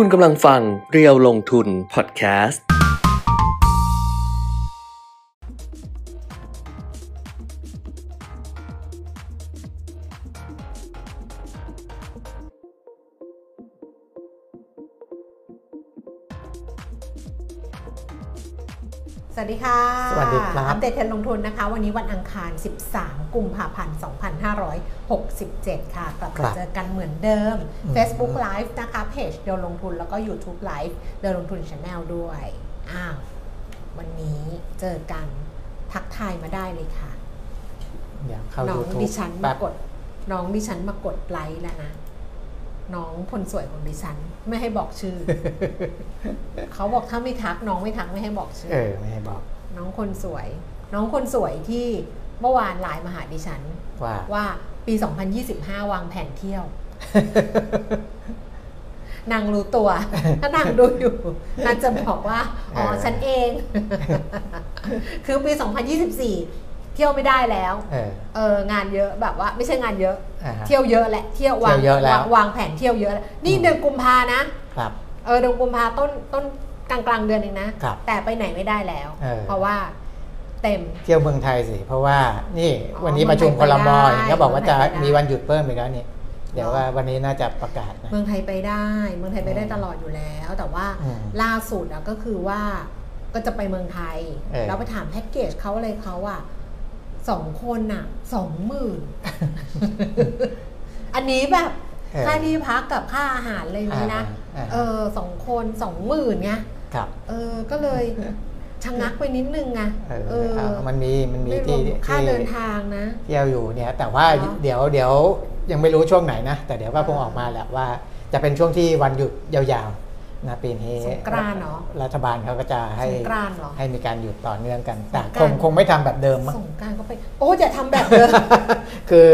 คุณกำลังฟังเรียวลงทุนพอดแคสต์ สวัสดีค่ะ ส ตเทรนด์ลงทุนนะคะ วันนี้วันอังคาร 13 กุมภาพันธ์ 2567 ค่ะ กลับครัมาบเจอกันเหมือนเดิมอืม Facebook Live นะคะเพจเดียวลงทุนแล้วก็ YouTube Live เดียวลงทุน Channel ด้วยอ้าววันนี้เจอกันทักทายมาได้เลยค่ะเดี๋ยวเข้าน้อง YouTube ดิฉันแป๊มาบกด น้องดิฉันมากดไลค์แล้วนะน้องคนสวยของดิฉัน ไม่ให้บอกชื่อ เขาบอกถ้าไม่ทักน้องไม่ทักไม่ให้บอกชื่อ เออ ไม่ให้บอก น้องคนสวย น้องคนสวยที่เมื่อวานไลน์มาหาดิฉัน ว่าว่าปี 2025 วางแผนเที่ยวนางรู้ตัว ถ้านางดูอยู่นางจะบอกว่า อ๋อเออฉันเอง คือปี 2024 เที่ยวไม่ได้แล้ว เออเอองานเยอะแบบว่า ไม่ใช่งานเยอะอ่าฮะเที่ยวเยอะแหละ เที่ยววางเที่ยวเยอะแล้ววางวางแผนเที่ยวเยอะแล้วนี่อืมเดือนกุมภานะ ครับ เออเดือนกุมภาต้นต้นกลางกลางๆเดือนเองนะครับแต่ไปไหนไม่ได้แล้วเออเพราะว่า เต็ม เที่ยวเมืองไทยสิ เพราะว่านี่อ๋อวันนี้ประชุมเมืคองไทยลมอไปได้เห็นก็บอกว่าจะเมืองไทยไปได้มีวันหยุดเพิ่มอีกแล้วนี่เดี๋ยวว่าวันนี้น่าจะประกาศนะเมืองไทยไปได้ เมืองไทยไปได้อืมตลอดอยู่แล้ว แต่ว่าอืมล่าสุดอะก็คือว่าก็จะไปเมืองไทยเออแล้วไปถามแพ็กเกจเขาอะไรเขาอะสองคนอะสองหมื่นอันนี้แบบเออค่าที่พักกับค่าอาหารอะไรอย่างนี้นะอ่าอ่าเออสองคนสองหมื่นไงครับเออก็เลย ชะงักไปนิดนึงไงเออเออเอามันมีมันมีไม่รที่วมค่าที่เดินทางนะเที่ยวอยู่เนี่ย แต่ว่าเหรอเดี๋ยวเดี๋ยวยังไม่รู้ช่วงไหนนะ แต่เดี๋ยวก็คงออกมาแหละว่า จะเป็นช่วงที่วันหยุดยาวๆนะปีนี้สงกรานต์เหรอรัฐบาลเขาก็จะให้สงกรานต์เหรอให้มีการหยุดต่อเนื่องกันแต่สงกครางนต์คงไม่ทำแบบเดิมมั้งสงกรารก็ไป โอ้อย่าทำแบบเดิมคือ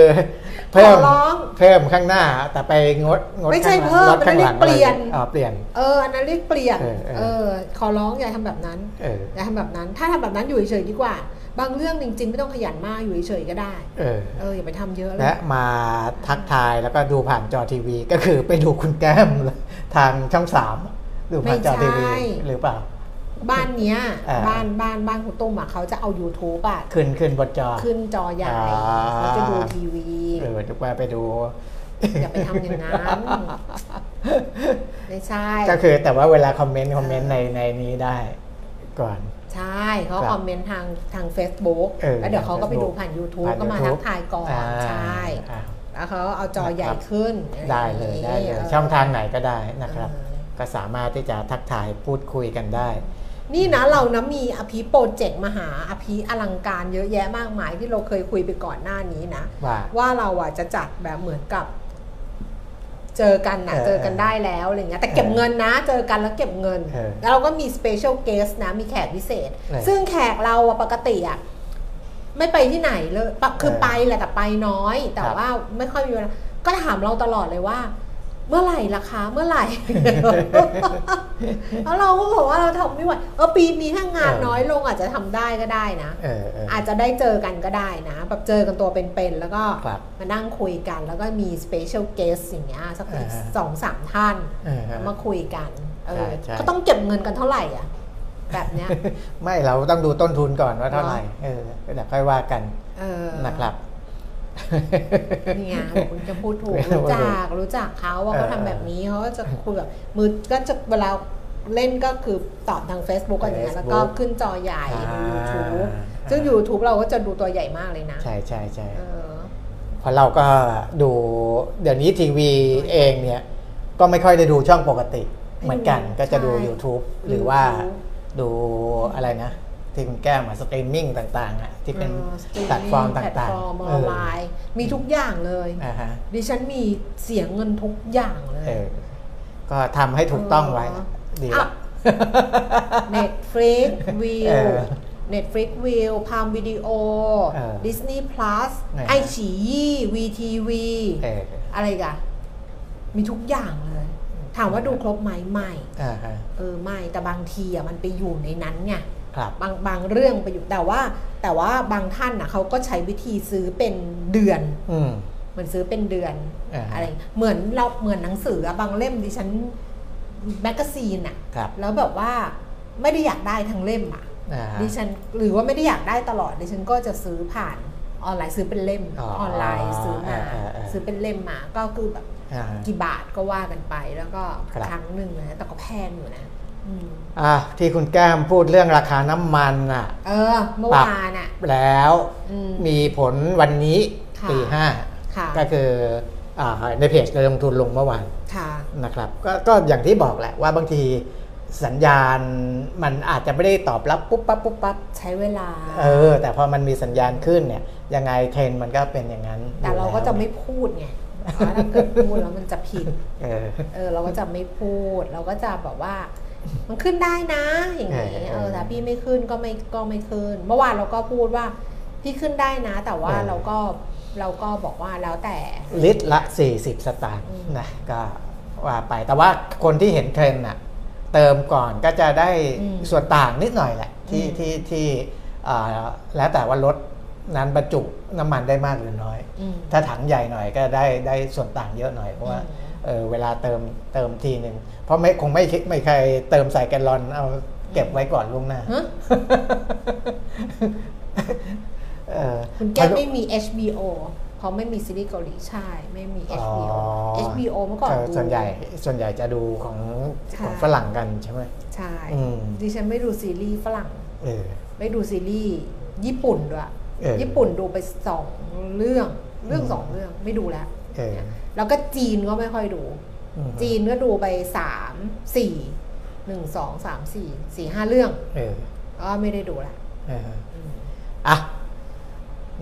เพิ่มขอร้อง เพิ่มข้างหน้าแต่ไปงดงดไม่ใช่ข้างหลังเพิ่มลดข้างหลังอันนั้นเรียกเปลี่ยน อ๋อเปลี่ยน เอออันนั้นเรียกเปลี่ยนเออเออ เออขอร้องอย่าทำแบบนั้น เอออย่าทำแบบนั้น ถ้าทำแบบนั้นอยู่เฉยๆดีกว่า บางเรื่องจริงๆ ไม่ต้องขยันมากอยู่เฉยๆก็ได้ เออ เอออย่าไปทำเยอะเลยและมาทักทายแล้วก็ดูผ่านจอทีวี ก็คือไปดูคุณแก้มทางช่องสามดูผ่านจอทีวีหรือเปล่า บ้านเนี้ยอ่า บ้านบ้านบ้านคุณตุ้มอะเขาจะเอา YouTube อะขึ้นขึ้นบนจอ ขึ้นจอใหญ่อ่า เขาจะดูทีวี เออทุกว่าไปดู อย่าไปทำอย่างนั้น ไม่ใช่ ก็คือแต่ว่าเวลาคอมเมนต์คอมเมนต์ในในนี้ได้ก่อน ใช่เขาครับคอมเมนต์ทางทาง Facebook เออแล้วเดี๋ยวเขาก็ไป Facebook ดูผ่าน YouTube ผ่านก็มา YouTube ทักทายก่อนอ่าใช่อ่า แล้วเขาเอาจอใหญ่ขึ้นได้เลยได้เลยช่องทางไหนก็ได้นะครับเออก็สามารถที่จะทักทายพูดคุยกันได้ นี่นะเรานะมีอภิ project มหาอภิอลังการเยอะแยะมากมายที่เราเคยคุยไปก่อนหน้านี้นะ ว่าว่าเราอะจะจัดแบบเหมือนกับ เจอกันนะเออเจอกันได้แล้วอะไรเงี้ยแต่เก็บเออเงินนะ เจอกันแล้วเก็บเงิน เออแล้วเราก็มี special guest นะ มีแขกพิเศษ เออซึ่งแขกเราอะปกติอะไม่ไปที่ไหนเลยปะคือเออไปแหละแต่ไปน้อย แต่ครับ ว่าไม่ค่อยมีเวลาก็ถามเราตลอดเลยว่า เมื่อไหร่ราคาเมื่อไหร่ แล้วเราก็บอกว่าเราทำไม่ไหวเออปีนี้ถ้างานเออน้อยลงอาจจะทำได้ก็ได้นะ เออเออ อาจจะได้เจอกันก็ได้นะ แบบเจอกันตัวเป็นๆแล้วก็ครับมานั่งคุยกัน แล้วก็มี special guest อย่างเงี้ยสักอ่าฮะสองสามท่านเออฮะมาคุยกันเออใช่ใช่ ก็ต้องเก็บเงินกันเท่าไหร่อะ แบบเนี้ย ไม่เราต้องดูต้นทุนก่อนว่าเท่าไหร่เออเดี๋ยวค่อยว่ากันเออ นะครับ นี่ไงคุณจะพูดถูกไม่รู้รู้จักรู้จักเขาว่าเขาเออทำแบบนี้เขาก็จะคุยแบบมือก็จะเวลาเล่นก็คือตอบทาง Facebook กันอย่างเงี้ยแล้วก็ Facebook ขึ้นจอใหญ่ในอ่า YouTube ซึ่ง YouTube เราก็จะดูตัวใหญ่มากเลยนะ ใช่ใช่ใช่เออเพราะเราก็ดูเดี๋ยวนี้ทีวีเองเนี่ย ก็ไม่ค่อยได้ดูช่องปกติ เหมือนกันใช่ก็จะดู YouTube หรือว่า YouTube ดูอะไรนะ ที่คุณแก้มมาสตรีมมิ่งต่างๆอะที่เป็นออสตรีมแพลตฟอร์มแพลตต่างฟอร์มๆออนไลน์ มีทุกอย่างเลยอ่าฮะดิฉันมีเสียเงินทุกอย่างเลยเออก็ทำให้ถูกต้องไว้เออดีอะละ Netflix วิเอวอ Netflix วิวพามวิดีโอเออ Disney Plus เออไอฉียี่ VTV เอออะไรกันมีทุกอย่างเลย ถามว่าดูครบไหมไม่อ่าฮะเออไม่แต่บางทีอะมันไปอยู่ในนั้นไงครั บบางบางเรื่องไปอยู่แต่ว่า แต่ว่าบางท่านอะเขาก็ใช้วิธีซื้อเป็นเดือนอืมเหมือนซื้อเป็นเดือนอ่าฮะอะไรเหมือนเราเหมือนหนังสืออะบางเล่มดิฉัน magazine อะครับแล้วแบบว่าไม่ได้อยากได้ทั้งเล่มอะอ่าฮะดิฉันหรือว่าไม่ได้อยากได้ตลอดดิฉันก็จะซื้อผ่านออนไลน์ซื้อเป็นเล่มอ๋อออนไลน์ซื้อมาอ่าอ่าอ่าซื้อเป็นเล่มมาก็คือแบบอ่าฮะกี่บาทก็ว่ากันไปแล้วก็ครับครั้งหนึ่งนะแต่ก็แพงอยู่นะ อืมอะที่คุณแก้มพูดเรื่องราคาน้ำมันอะ เออ เมื่อวานอะ แล้วอืมมีผลวันนี้ค่ะตีห้าค่ะก็คืออ่าในเพจเลยลงทุนลงเมื่อวานค่ะนะครับก็ก็อย่างที่บอกแหละว่าบางทีสัญญาณมันอาจจะไม่ได้ตอบรับปุ๊บปั๊บปุ๊บปั๊บใช้เวลา เออ แต่พอมันมีสัญญาณขึ้นเนี่ย ยังไงเทรนด์มันก็เป็นอย่างนั้น แต่เราก็จะไม่พูดไงเพราะถ้าเกิดพูดแล้วมันจะผิดเออเออเราก็จะไม่พูด เราก็จะแบบว่า มันขึ้นได้นะ อย่างนี้เออเออแต่พี่ไม่ขึ้นก็ไม่ก็ไม่ขึ้น เมื่อวานเราก็พูดว่าพี่ขึ้นได้นะ แต่ว่าเออเราก็เราก็บอกว่าแล้วแต่ลิตรละ 40 สตางค์อืมนะก็ว่าไปแต่ว่าคนที่เห็นเทรนด์น่ะเติมก่อนก็จะได้ส่วนต่างนิดหน่อยแหละ ที่ที่ที่อ่าแล้วแต่ว่ารถนั้นบรรจุน้ำมันได้มากหรือน้อยอืมถ้าถังใหญ่หน่อยก็ได้ได้ส่วนต่างเยอะหน่อยเพราะว่าอืมเออเวลาเติมเติมทีหนึ่ง เพราะไม่คงไม่คิดไม่ใครเติมใส่แกลลอนเอาเก็บไว้ก่อนล่วงหน้าฮะเออคุณแก้มไม่มี HBO เพราะไม่มีซีรีส์เกาหลีใช่ ไม่มีอ๋อ HBO HBO เมื่อก่อนเออดูส่วนใหญ่ ส่วนใหญ่จะดูของค่ะของฝรั่งกันใช่ไหมใช่อืมดิฉันไม่ดูซีรีส์ฝรั่งเออไม่ดูซีรีส์ญี่ปุ่นด้วยเออญี่ปุ่นดูไปสองเรื่อง เรื่องอืมสองเรื่องไม่ดูแล้วเออแล้วก็จีนก็ไม่ค่อยดูอืม จีนก็ดูไปสามสี่หนึ่งสองสามสี่สี่ห้าเรื่องเออก็ไม่ได้ดูละเอออืมอะ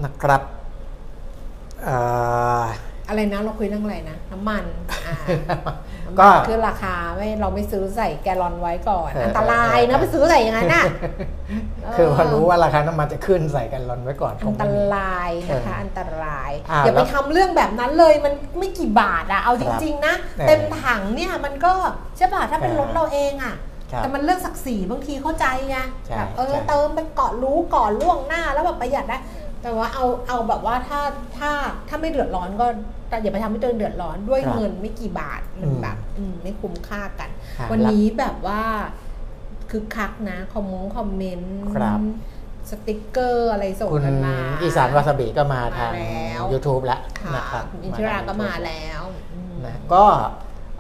นะครับเอ่อ อะไรนะเราคุยเรื่องอะไรนะน้ำมันอ่าก็น้ำมันคือราคาไม่เราไม่ซื้อใส่แกลลอนไว้ก่อนเอออันตรายเออนะไปซื้อใส่อย่างนั้นน่ะคือพอเรู้ว่าราคาน้ำมันจะขึ้นใส่กันลอนไว้ก่อนคอังนตไม่มีรายนะคะเอออัอันตรายอ่าอย่าไปแล้วทำเรื่องแบบนั้นเลยมันไม่กี่บาทอะเอาจริง ๆ นะเออเต็มถังเนี่ยมันก็ใช่ป่ะถ้าเป็นเออรถเราเองอะครับแต่มันเรื่องศักดิ์ศรีบางทีเข้าใจไงใช่แบบเออใช่เติมไปเกาะรู้ก่อนล่วงหน้าแล้วแบบประหยัดได้ แต่ว่าเอาเอาแบบว่าถ้าถ้าถ้าไม่เดือดร้อนก็แต่อย่าไปทำให้ตัวเองเดือดร้อนด้วยครับเงินไม่กี่บาทมันอืมแบบอืมไม่คุ้มค่ากัน ครับวันนี้แบบว่าคึกคักนะ คอมมงคอมเมนต์ครับ สติกเกอร์อะไรส่งคุณกันมา อีสานวาซาบิก็มาทาง มาแล้ว YouTube แล้วค่ะนะครับคุณอินทิราก็มาแล้วอืมนะก็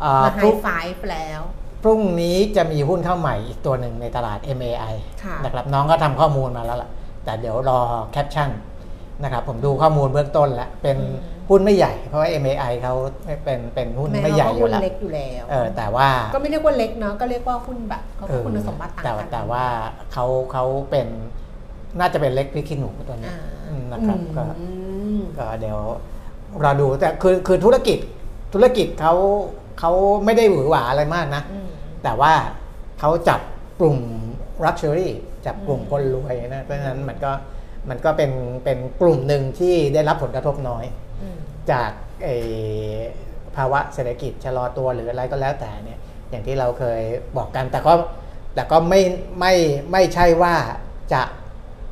เอ่อมาไฮพรุ่งไฟฟ์แล้ว พรุ่งนี้จะมีหุ้นเข้าใหม่อีกตัวหนึ่งในตลาด MAI ค่ะ นะครับน้องก็ทำข้อมูลมาแล้วล่ะ แต่เดี๋ยวรอแคปชั่น นะครับผมดูข้อมูลเบื้องต้นแล้วเป็นอืมหุ้นไม่ใหญ่ เพราะว่า MAI เขาเป็นเป็นหุ้นแม้ไม่ใหญ่ว่าอยู่หุ้นแล้วเล็กอยู่แล้วเออแต่ว่าก็ไม่เรียกว่าเล็กเนาะก็เรียกว่าหุ้นแบบเขาเอก็อคุณสมบัติต่างแต่กันแต่ว่าเขาเขาเป็นน่าจะเป็นเล็กพริกขี้หนูตัวนี้อ่าอืมนะครับก็อืมก็เดี๋ยวเราดูแต่คือคือธุรกิจธุรกิจเขาเขาไม่ได้หวือหวาอะไรมากนะอืมแต่ว่าเขาจับกลุ่ม Luxury จับกลุ่มอืมคนรวยนะเพราะฉะนั้นมันก็ มันก็เป็นเป็นกลุ่มหนึ่งที่ได้รับผลกระทบน้อยอืมจากไอ้ภาวะเศรษฐกิจชะลอตัวหรืออะไรก็แล้วแต่เนี่ยอย่างที่เราเคยบอกกัน แต่ก็แต่ก็ไม่ไม่ไม่ใช่ว่าจะ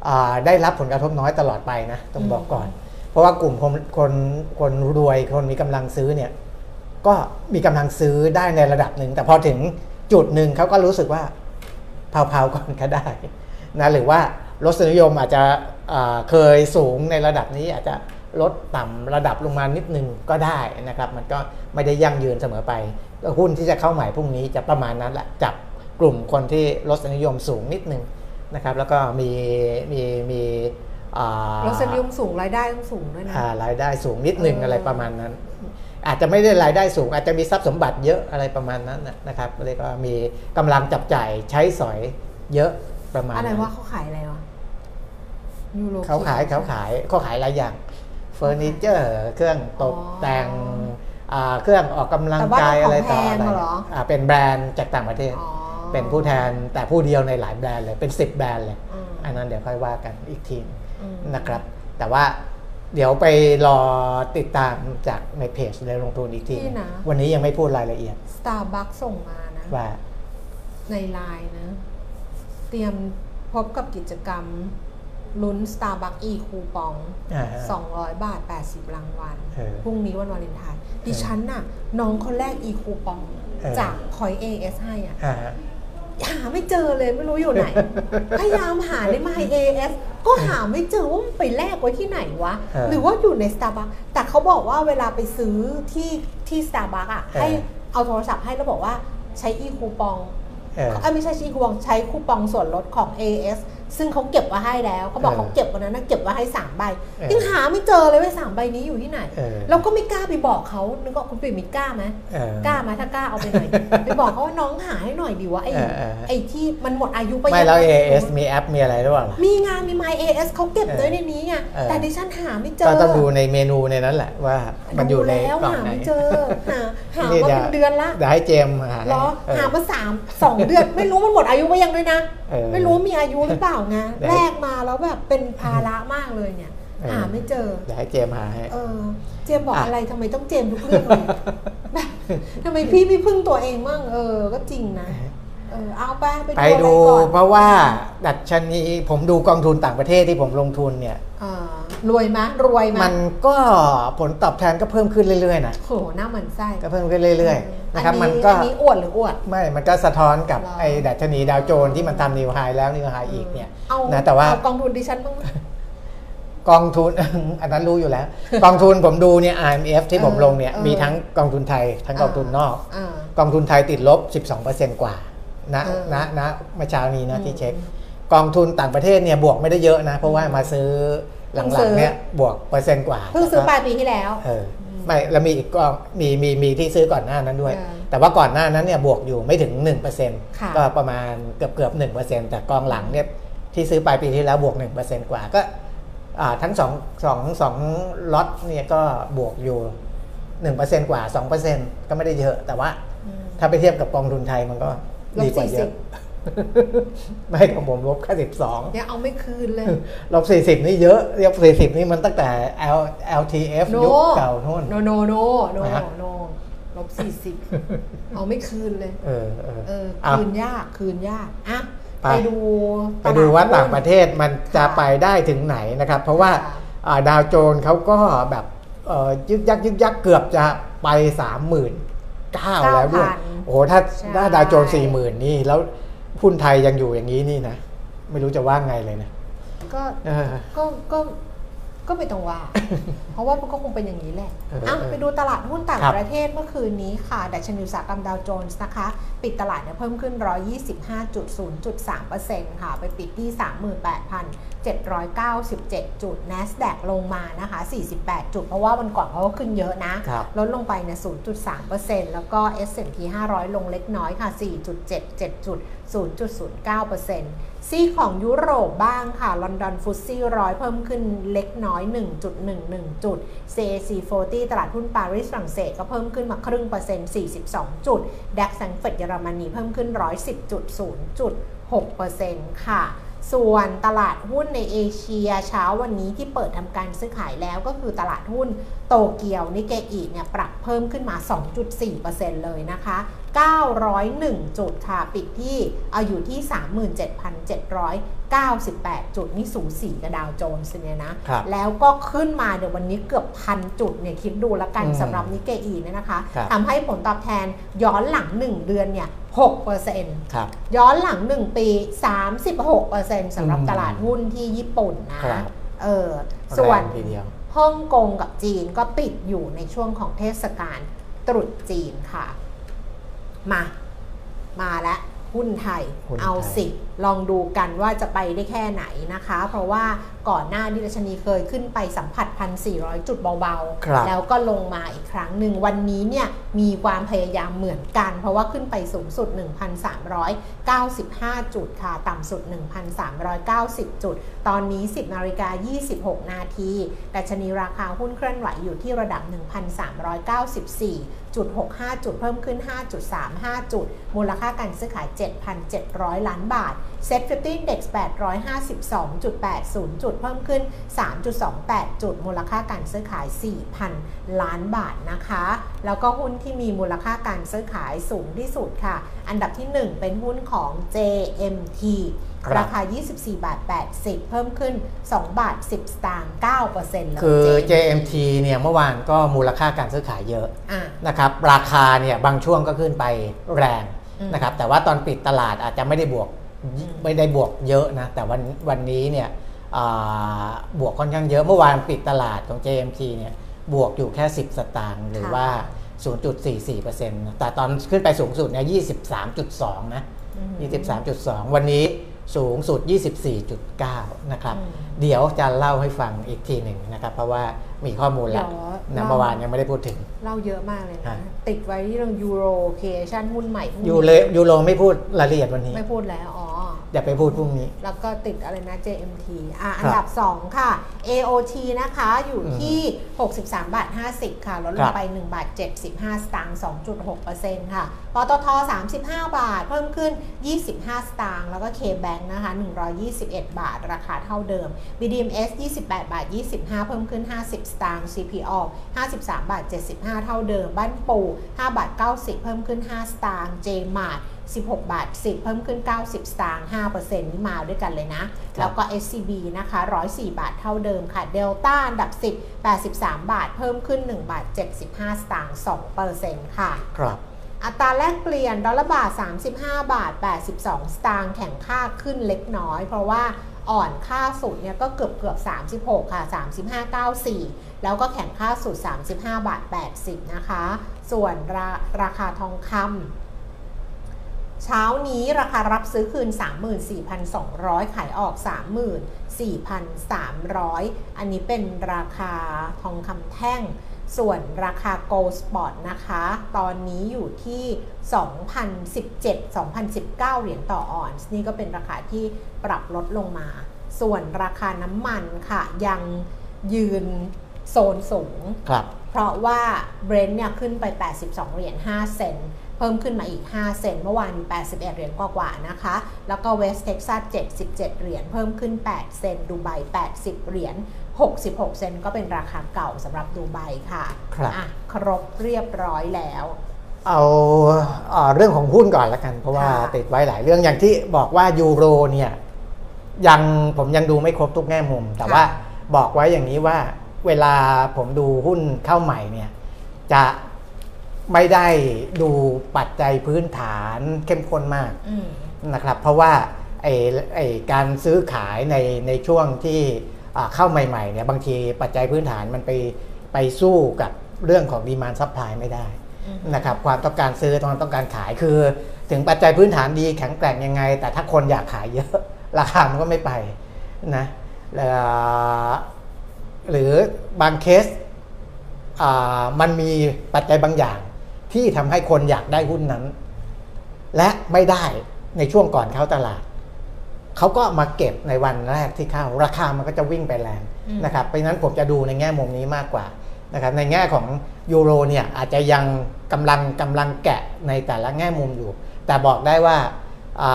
อ่าได้รับผลกระทบน้อยตลอดไปนะต้องบอกก่อน เพราะว่ากลุ่มคนคนคนรวยคนมีกำลังซื้อเนี่ยก็มีกำลังซื้อได้ในระดับหนึ่งแต่พอถึงจุดหนึ่งเขาก็รู้สึกว่าเผาๆก่อนก็ได้นะหรือว่า รสนิยมอาจจะอ่าเคยสูงในระดับนี้อาจจะลดต่ำระดับลงมานิดนึงก็ได้นะครับ มันก็ไม่ได้ยั่งยืนเสมอไปหุ้นที่จะเข้าใหม่พรุ่งนี้จะประมาณนั้นแหละจับกลุ่มคนที่รสนิยมสูงนิดนึงนะครับ แล้วก็มีมีมีอ่ารสนิยมสูงรายได้ต้องสูงด้วยนะอ่ารายได้สูงนิดหนึ่งเออออะไรประมาณนั้น อาจจะไม่ได้รายได้สูง อาจจะมีทรัพย์สมบัติเยอะอะไรประมาณนั้นน่ะนะครับเรียกว่ามีกำลังจับจ่ายใช้สอยเยอะประมาณอะไรนั้นว่าเขาขายอะไรวะ ยูโรเขาขายเขาขายเขาขายหลายอย่างเฟอร์นิเจอร์ เครื่องตกแต่งเครื่องออกกำลังกายอะไรต่ออะไรอ่าเป็นแบรนด์จากต่างประเทศอ๋อเป็นผู้แทนแต่ผู้เดียวในหลายแบรนด์เลยเป็น10แบรนด์เลยอืมอันนั้นเดี๋ยวค่อยว่ากันอีกทีอืมนะครับ แต่ว่าเดี๋ยวไปรอติดตามจากในเพจเลยลงทุนอีกทีนี่นะวันนี้ยังไม่พูดรายละเอียดสตาร์บัคส่งมานะว่าในไลน์นะ เตรียมพบกับกิจกรรม ลุ้น Starbucks e คูปองอ่า200 บาท 80 รางวัลเออพรุ่งนี้วันวาเลนไทน์ดิฉันน่ะ น้องคนแรก e คูปองเออจาก Point AS ให้อะอ่าหาไม่เจอเลยไม่รู้อยู่ไหน พยายามหาใน My AS ก็หาไม่เจอว่ามันไปแลกไว้ที่ไหนวะเออหรือว่าอยู่ใน Starbucks แต่เขาบอกว่าเวลาไปซื้อที่ที่ Starbucks อะเออให้เอาโทรศัพท์ให้แล้วบอกว่าใช้ e คูปองเออเอ้ยไม่ใช่ชีคูปองใช้คูปองส่วนลดของ AS ซึ่งเขาเก็บไว้ให้แล้วเขาบอกเออเขาเก็บวันนั้นนะเก็บไว้ให้สามใบเออยังหาไม่เจอเลยว่าสามใบนี้อยู่ที่ไหนเออเราก็ไม่กล้าไปบอกเขานึกว่าคุณปิ่มมีกล้าไหมเออกล้าไหมถ้ากล้าเอาไปหน่อยไปบอกเขาว่าน้องหาให้หน่อยดีว่าไอ้เออเออไอ้ที่มันหมดอายุไปไม่แล้วยัง AS มีแอปมีอะไรหรือเปล่าล่ะมีงานมี My AS เขาเก็บเออไว้ในนี้ไงเออแต่ดิฉันหาไม่เจอก็ต้องดูในเมนูในนั้นแหละว่ามันอยู่ในแล้วกล่องหาไหนไม่เจอหาหานี่มาเดี๋ยวเป็นเดือนละเดี๋ยวให้เจมส์หาเหรอเออหามาสามสองเดือนไม่รู้มันหมดอายุไปยังด้วยนะเออไม่รู้มีอายุหรือเปล่าไงเดี๋ยวแลกมาแล้วแบบเป็นภาระมากเลยเนี่ยเออหาไม่เจอเดี๋ยวให้เจมส์หาให้เออ เจมส์บอกอะอะไรทำไมต้องเจมส์ทุกเรื่องเลยแบบทำไมพี่ไม่พึ่งตัวเองมั่งเออ ก็จริงนะ เออเอาไปไปไปดูดูอะไรก่อนเพราะว่าดัชนีผมดูกองทุนต่างประเทศที่ผมลงทุนเนี่ยเออรวยไหมรวยไหมมันก็ผลตอบแทนก็เพิ่มขึ้นเรื่อยๆนะโหหน้าเหมือนไส้ก็เพิ่มขึ้นเรื่อยๆนะครับอัมันก็อันนี้อวดหรืออวดไม่มันก็สะท้อนกับเหรอไอ้ดัชนีดาวโจนส์ที่มันทำนิวไฮแล้วนิวไฮอีกเนี่ยเอานะแต่ว่าเอกองทุนดิฉันบ้างไหมกองทุนอันนั้นรู้อยู่แล้ว กองทุนผมดูเนี่ย IMF ที่ผมเออลงเนี่ยเออมีทั้งกองทุนไทยทั้งกองทุนนอกอ่ากองทุนไทยติดลบ 12%กว่า นะเออนะนะเมื่อเช้านี้นะอืมที่เช็ค กองทุนต่างประเทศเนี่ยบวกไม่ได้เยอะนะ เพราะว่ามาซื้อหเพิ่งซื้ลังอๆเนี่ยบวกเปอร์เซ็นต์กว่าเพิ่งซื้อปลายปีที่แล้วเออไม่แล้วมีอีกกองมีมีมีที่ซื้อก่อนหน้านั้นด้วยเออแต่ว่าก่อนหน้านั้นเนี่ยบวกอยู่ไม่ถึงค่ะ1%ก็ประมาณเกือบเกือบ1%แต่กองหลังเนี่ยที่ซื้อปลายปีที่แล้วบวก 1%กว่าก็อ่าทั้งสองสองสองล็อตเนี่ยก็บวกอยู่1%กว่า2%ก็ไม่ได้เยอะ แต่ว่าอืมถ้าไปเทียบกับกองทุนไทยมันก็ ลบดีกว่าเย40อะไม่ของผมลบแค่สิบสองยังเอาไม่คืนเลยลบสี่สิบนี่เยอะเรียบสี่สิบนี่มันตั้งแต่ L LTF โนยุคเก่าโน่นโนโนโนโนฮะโนลบสี่สิบเอาไม่คืนเลย เออเออเออเอาคืนยากคืนยากอะไปไปดูไปดูว่าตลต่างหุ้นประเทศมันจะไปได้ถึงไหนนะครับ เพราะว่าค่ะอ่าดาวโจนส์เขาก็แบบเอ่อยึกยักยึกยักเกือบจะไปสามหมื่นเก้าแล้วด้วย9,000 โอ้โหถ้าใช่ถ้าดาวโจนสี่หมื่นนี่ แล้วหุ้นไทยยังอยู่อย่างนี้นี่นะ ไม่รู้จะว่าไงเลยนะ ก็เออก็ก็ก็ไม่ต้องว่า เพราะว่ามันก็คงเป็นอย่างนี้แหละเอออะเออไปดูตลาดหุ้นต่างครับประเทศเมื่อคืนนี้ค่ะดัชนีอุตสาหกรรมดาวโจนส์นะคะ ปิดตลาดเนี่ยเพิ่มขึ้น 125.0.3%ค่ะ ไปปิดที่ 38,797 จุด NASDAQ ลงมานะคะ 48 จุด เพราะว่าวันก่อนเขาก็ขึ้นเยอะนะครับลดลงไปเนี่ย0.3%แล้วก็ S&P 500 ลงเล็กน้อยค่ะ 4.77 จุด 0.09%ซีของยุโรปบ้างค่ะ ลอนดอนฟุตซี่ร้อยเพิ่มขึ้นเล็กน้อย 1.11 จุด CAC 40 ตลาดหุ้นปารีสฝรั่งเศสก็เพิ่มขึ้นมาครึ่งเปอร์เซ็นต์ 42 จุด ดัคแซงเฟดเยอรมนีเพิ่มขึ้น 110.0.6%ค่ะ ส่วนตลาดหุ้นในเอเชียเช้าวันนี้ที่เปิดทำการซื้อขายแล้วก็คือตลาดหุ้นโตเกียวนิเกอีเนี่ยปรับเพิ่มขึ้นมา 2.4%เลยนะคะ 901 จุดค่ะ ปิดที่เอาอยู่ที่ 37,798 จุด นี่สูสีกับดาวโจนส์เนี่ยนะครับแล้วก็ขึ้นมาเดี๋ยววันนี้เกือบพันจุดเนี่ยคิดดูแล้วกันอืมสำหรับนิเกอีเนี่ยนะคะครับทำให้ผลตอบแทนย้อนหลัง 1 เดือนเนี่ย6%ครับย้อนหลัง 1 ปี 36%สำหรับอืมตลาดหุ้นที่ญี่ปุ่นนะครับเออส่วนแรงทีเดียวฮ่องกงกับจีนก็ปิดอยู่ในช่วงของเทศกาลตรุษจีนค่ะ มา มาแล้วหุ้นไทยหุ้นไทย เอาสิ ลองดูกันว่าจะไปได้แค่ไหนนะคะ เพราะว่าก่อนหน้านี้ดัชนีเคยขึ้นไปสัมผัส 1,400 จุดเบาครับ ๆ แล้วก็ลงมาอีกครั้งหนึ่งวันนี้เนี่ยมีความพยายามเหมือนกัน เพราะว่าขึ้นไปสูงสุด 1,395 จุดค่ะ ต่ำสุด 1,390 จุด ตอนนี้ 10นาฬิกา26 นาทีดัชนีราคาหุ้นเคลื่อนไหวอยู่ที่ระดับ 1,394 จุด65 จุดเพิ่มขึ้น 5.35 จุด มูลค่าการซื้อขาย 7,700 ล้านบาท Set 50 Index 852.80 จุด เพิ่มขึ้น 3.28 จุด มูลค่าการซื้อขาย 4,000 ล้านบาทนะคะ แล้วก็หุ้นที่มีมูลค่าการซื้อขายสูงที่สุดค่ะ อันดับที่ 1 เป็นหุ้นของ JMT รับราคา 24 บาท 80 เพิ่มขึ้น 2 บาท 10 สตางค์9%เลยคือเจ๊ JMT เนี่ยเมื่อวานก็มูลค่าการซื้อขายเยอะอะนะครับราคาเนี่ยบางช่วงก็ขึ้นไปแรงอืมนะครับแต่ว่าตอนปิดตลาดอาจจะไม่ได้บวกอืมไม่ได้บวกเยอะนะ แต่วันวันนี้เนี่ยอ่าบวกค่อนข้างเยอะเมื่อวานปิดตลาดของ JMT เนี่ยบวกอยู่แค่ 10 สตางค์หรือว่า 0.44%นะแต่ตอนขึ้นไปสูงสุดเนี่ย23.2 นะอืม23.2 วันนี้ สูงสุด 24.9 นะครับอืมเดี๋ยวจะเล่าให้ฟังอีกทีหนึ่งนะครับ เพราะว่ามีข้อมูลแล้วเดี๋ยวนะเล่าเมื่อวานยังไม่ได้พูดถึง เล่าเยอะมากเลยนะฮะติดไว้ที่เรื่องยูโรเคชั่นหุ้นใหม่พรุ่งนี้ยูเลยูโรไม่พูดรายละเอียดวันนี้ ไม่พูดแล้วอ๋อ เดี๋ยวไปพูดพรุ่งนี้ แล้วก็ติดอะไรนะ JMT อะครับอันดับ 2 ค่ะ AOT นะคะอยู่ที่ 63 บาท 50 ค่ะลดลครังบไป 1 บาท 75 สตางค์ 2.6%ค่ะปตท 35 บาท เพิ่มขึ้น 25 สตางค์ แล้วก็ KBank นะคะ 121 บาท ราคาเท่าเดิม BDMs 28 บาท 25 เพิ่มขึ้น 50 สตางค์ CPO 53 บาท 75 เท่าเดิม บ้านปู 5 บาท 90 เพิ่มขึ้น 5 สตางค์ JMart 16 บาท 10 เพิ่มขึ้น 90 สตางค์5%นี่มาด้วยกันเลยนะ แล้วก็ SCB นะคะ 104 บาทเท่าเดิมค่ะ Delta อันดับ 10 83 บาท เพิ่มขึ้น 1 บาท 75 สตางค์2%ค่ะ ครับอัตราแลกเปลี่ยนดอลลาร์บาท 35 บาท 82 สตางค์แข่งค่าขึ้นเล็กน้อย เพราะว่าอ่อนค่าสุดเนี่ยก็เกือบเกือบ 36 ค่ะ 35.94 แล้วก็แข่งค่าสุด 35 บาท 80 นะคะ ส่วนราราคาทองคำ เช้านี้ราคารับซื้อคืน 34,200 ขายออก 34,300 อันนี้เป็นราคาทองคำแท่ง ส่วนราคา Gold Spot นะคะ ตอนนี้อยู่ที่ 2,017-2,019 เหรียญต่อออนซ์นี่ก็เป็นราคาที่ปรับลดลงมา ส่วนราคาน้ำมันค่ะยังยืนโซนสูงครับเพราะว่าเบรนท์เนี่ยขึ้นไป 82 เหรียญ5เซนต์ เพิ่มขึ้นมาอีก 5 เซนต์เมื่อวานมี81 เหรียญกว่าๆนะคะ แล้วก็เวสเท็กซัส77 เหรียญเพิ่มขึ้น 8 เซนต์ดูไบ80 เหรียญ66 เซนต์ก็เป็นราคาเก่าสำหรับดูไบค่ะครับอะครบเรียบร้อยแล้วเอาเอ่อเรื่องของหุ้นก่อนละกัน เพราะว่าค่ะติดไว้หลายเรื่องอย่างที่บอกว่ายูโรเนี่ยยังผมยังดูไม่ครบทุกแง่มุม แต่ว่าบอกไว้อย่างนี้ว่าเวลาผมดูหุ้นเข้าใหม่เนี่ยจะ ไม่ได้ดูปัจจัยพื้นฐานเข้มข้นมากอืมนะครับ เพราะว่าไอ้ไอ้การซื้อขายในในช่วงที่อ่าเข้าใหม่ๆเนี่ยบางทีปัจจัยพื้นฐานมันไปไปสู้กับเรื่องของ demand supply ไม่ได้อืมนะครับความต้องการซื้อความต้องการขายคือ ถึงปัจจัยพื้นฐานดีแข็งแกร่งยังไง แต่ถ้าคนอยากขายเยอะ ราคามันก็ไม่ไปนะเอ่อหรือบางเคสอ่ามันมีปัจจัยบางอย่าง ที่ทำให้คนอยากได้หุ้นนั้น และไม่ได้ในช่วงก่อนเข้าตลาด เขาก็มาเก็บในวันแรกที่เข้าราคามันก็จะวิ่งไปแรงอืมนะครับเพราะฉะนั้นผมจะดูในแง่มุมนี้มากกว่านะครับในแง่ของยูโรเนี่ยอาจจะยังกำลังกำลังแกะในแต่ละแง่มุมอยู่ แต่บอกได้ว่าอ่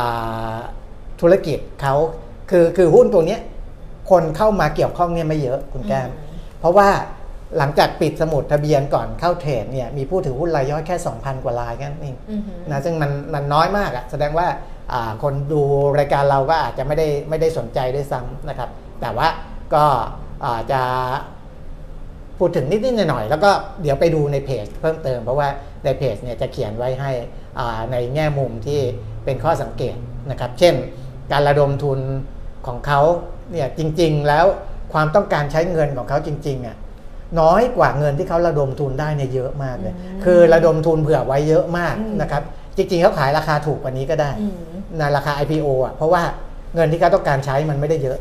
าธุรกิจเขาคือคือหุ้นตัวเนี้ยคนเข้ามาเกี่ยวข้องเนี่ยไม่เยอะคุณแก้มอืมเพราะว่า หลังจากปิดสมุดทะเบียนก่อนเข้าเทรดเนี่ยมีผู้ถือหุ้นรายย่อยแค่ 2,000 กว่ารายแค่นั้นเองอือหือนะซึ่งมันมันน้อยมากอะแสดงว่าอ่าคนดูรายการเราก็อาจจะไม่ได้ไม่ได้สนใจด้วยซ้ำนะครับ แต่ว่าก็อาจะพูดถึงนิดๆหน่อยๆแล้วก็เดี๋ยวไปดูในเพจเพิ่มเติมเพราะว่าในเพจเนี่ยจะเขียนไว้ให้อ่าในแง่มุมที่เป็นข้อสังเกตนะครับ เช่น การระดมทุนของเขาเนี่ยจริง ๆ แล้วความต้องการใช้เงินของเขาจริงๆอะ น้อยกว่าเงินที่เขาระดมทุนได้เนี่ยเยอะมากเลยอืมคือระดมทุนเผื่อไว้เยอะมากอืมนะครับ จริงๆเขาขายราคาถูกกว่านี้ก็ได้อืมในราคา IPO อะ เพราะว่าเงินที่เขาต้องการใช้มันไม่ได้เยอะ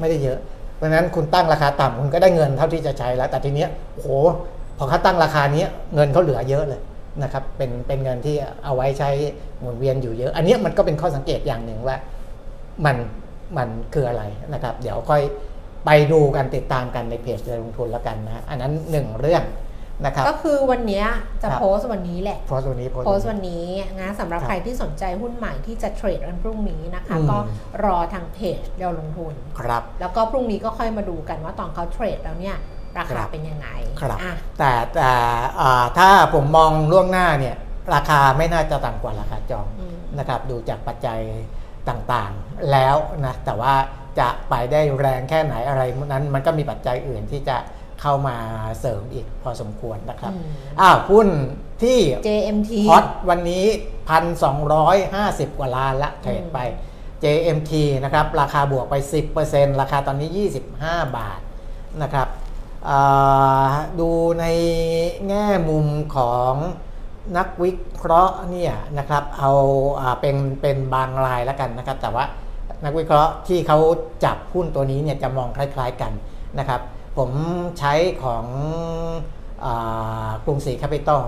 ไม่ได้เยอะ เพราะฉะนั้นคุณตั้งราคาต่ำคุณก็ได้เงินเท่าที่จะใช้แล้ว แต่ทีเนี้ยโอ้โหพอเขาตั้งราคานี้เงินเขาเหลือเยอะเลยนะครับ เป็นเป็นเงินที่เอาไว้ใช้หมุนเวียนอยู่เยอะ อันเนี้ยมันก็เป็นข้อสังเกตอย่างหนึ่งว่า มันมันคืออะไรนะครับ เดี๋ยวค่อย ไปดูกันติดตามกันในเพจเรือลงทุนแล้วกันนะอันนั้นหนึ่งเรื่องนะครับก็คือวันเนี้ยจะครับโพสต์วันนี้แหละโพสต์ตัวนี้โพสต์วันนี้นะสำหรับครับใครที่สนใจหุ้นใหม่ที่จะเทรดวันพรุ่งนี้นะคะอืมก็รอทางเพจเดียวลงทุนครับ แล้วก็พรุ่งนี้ก็ค่อยมาดูกันว่าตอนเขาเทรดแล้วเนี่ยราครัคาบเป็นยังไงครับอะแต่แต่อ่าถ้าผมมองล่วงหน้าเนี่ยราคาไม่น่าจะต่ำกว่าราคาจองอืมนะครับ ดูจากปัจจัยต่างๆแล้วนะแต่ว่าจะไปได้แรงแค่ไหนอะไรนั้นมันก็มีปัจจัยอื่นที่จะเข้ามาเสริมอีกพอสมควรนะครับอืมอ้าวหุ้นที่ JMT ฮอตวันนี้ 1,250 กว่าล้านละเทรดไป JMT นะครับ ราคาบวกไป 10%ราคาตอนนี้ 25 บาทนะครับอ่าดูในแง่มุมของนักวิเคราะห์เนี่ยนะครับ เอาอาเป็นเป็นบางรายแล้วกันนะครับ แต่ว่า นักวิเคราะห์ที่เขาจับหุ้นตัวนี้เนี่ยจะมองคล้ายๆกันนะครับ ผมใช้ของอกรุงศรีแคปิตอล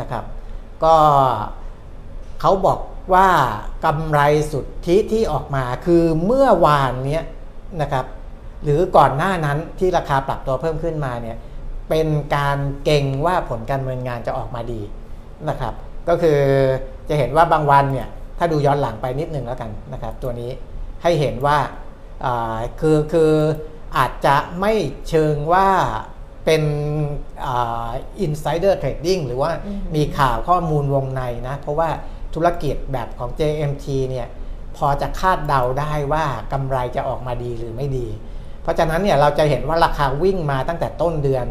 นะครับ ก็เขาบอกว่ากำไรสุทธิที่ออกมาคือเมื่อวานเนี้ยนะครับ หรือก่อนหน้านั้นที่ราคาปรับตัวเพิ่มขึ้นมาเนี่ยเป็นการเก็งว่าผลการดำเนินงานจะออกมาดีนะครับ ก็คือจะเห็นว่าบางวันเนี่ยถ้าดูย้อนหลังไปนิดนึงแล้วกันนะครับ ตัวนี้ ให้เห็นว่าอ่าคือคืออาจจะไม่เชิงว่าเป็น insider trading หรือว่าอืมมีข่าวข้อมูลวงในนะ เพราะว่าธุรกิจแบบของ JMT เนี่ยพอจะคาดเดาได้ว่ากำไรจะออกมาดีหรือไม่ดี เพราะฉะนั้นเนี่ยเราจะเห็นว่าราคาวิ่งมาตั้งแต่ต้นเดือน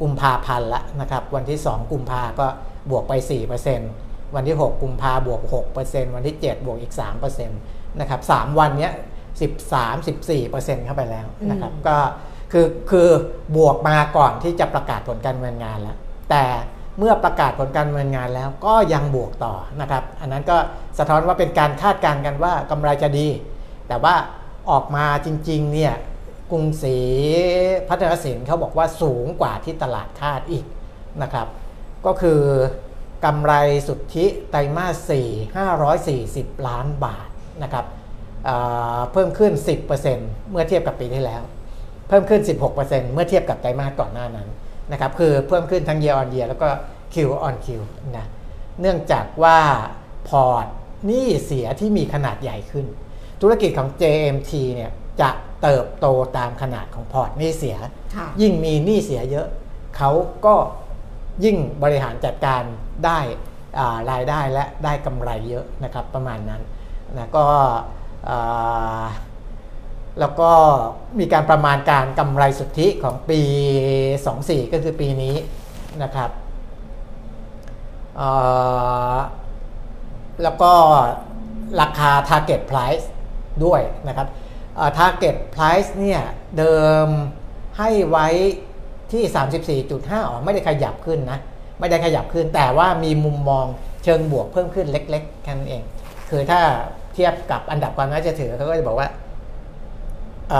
กุมภาพันธ์แล้วนะครับ วันที่ 2 กุมภาก็บวกไป 4%วันที่ 6 กุมภาบวก 6%วันที่ 7 บวกอีก 3% นะครับ3วันเนี้ย13 14%เข้าไปแล้วนะครับอืมก็คือคือบวกมาก่อนที่จะประกาศผลการดำเนินงานแล้ว แต่เมื่อประกาศผลการดำเนินงานแล้วก็ยังบวกต่อนะครับ อันนั้นก็สะท้อนว่าเป็นการคาดการณ์กันว่ากำไรจะดี แต่ว่าออกมาจริงๆเนี่ยกรุงศรีพัฒนสินเขาบอกว่าสูงกว่าที่ตลาดคาดอีกนะครับ ก็คือกำไรสุทธิไตรมาส4 540 ล้านบาท นะครับอ่าเพิ่มขึ้น 10%เมื่อเทียบกับปีที่แล้ว เพิ่มขึ้น 16%เมื่อเทียบกับไตรมาสก่อนหน้านั้นนะครับคือเพิ่มขึ้นทั้ง year on year แล้วก็ Q on Q นะเนื่องจากว่าพอร์ตหนี้เสียที่มีขนาดใหญ่ขึ้น ธุรกิจของ JMT เนี่ยจะเติบโตตามขนาดของพอร์ตหนี้เสียค่ะยิ่งมีหนี้เสียเยอะ เขาก็ยิ่งบริหารจัดการได้อ่ารายได้และได้กำไรเยอะนะครับประมาณนั้น นะก็แล้วก็มีการประมาณการกำไรสุทธิของปี 24 ก็คือปีนี้นะครับแล้วก็ราคา target price ด้วยนะครับอ่า target price เนี่ยเดิมให้ไว้ที่ 34.5 อ๋อไม่ได้ขยับขึ้นนะ ไม่ได้ขยับขึ้นแต่ว่ามีมุมมองเชิงบวกเพิ่มขึ้นเล็กๆแค่นั้นเอง คือถ้า เทียบกับอันดับความน่าเชื่อถือเขาก็จะบอกว่าอ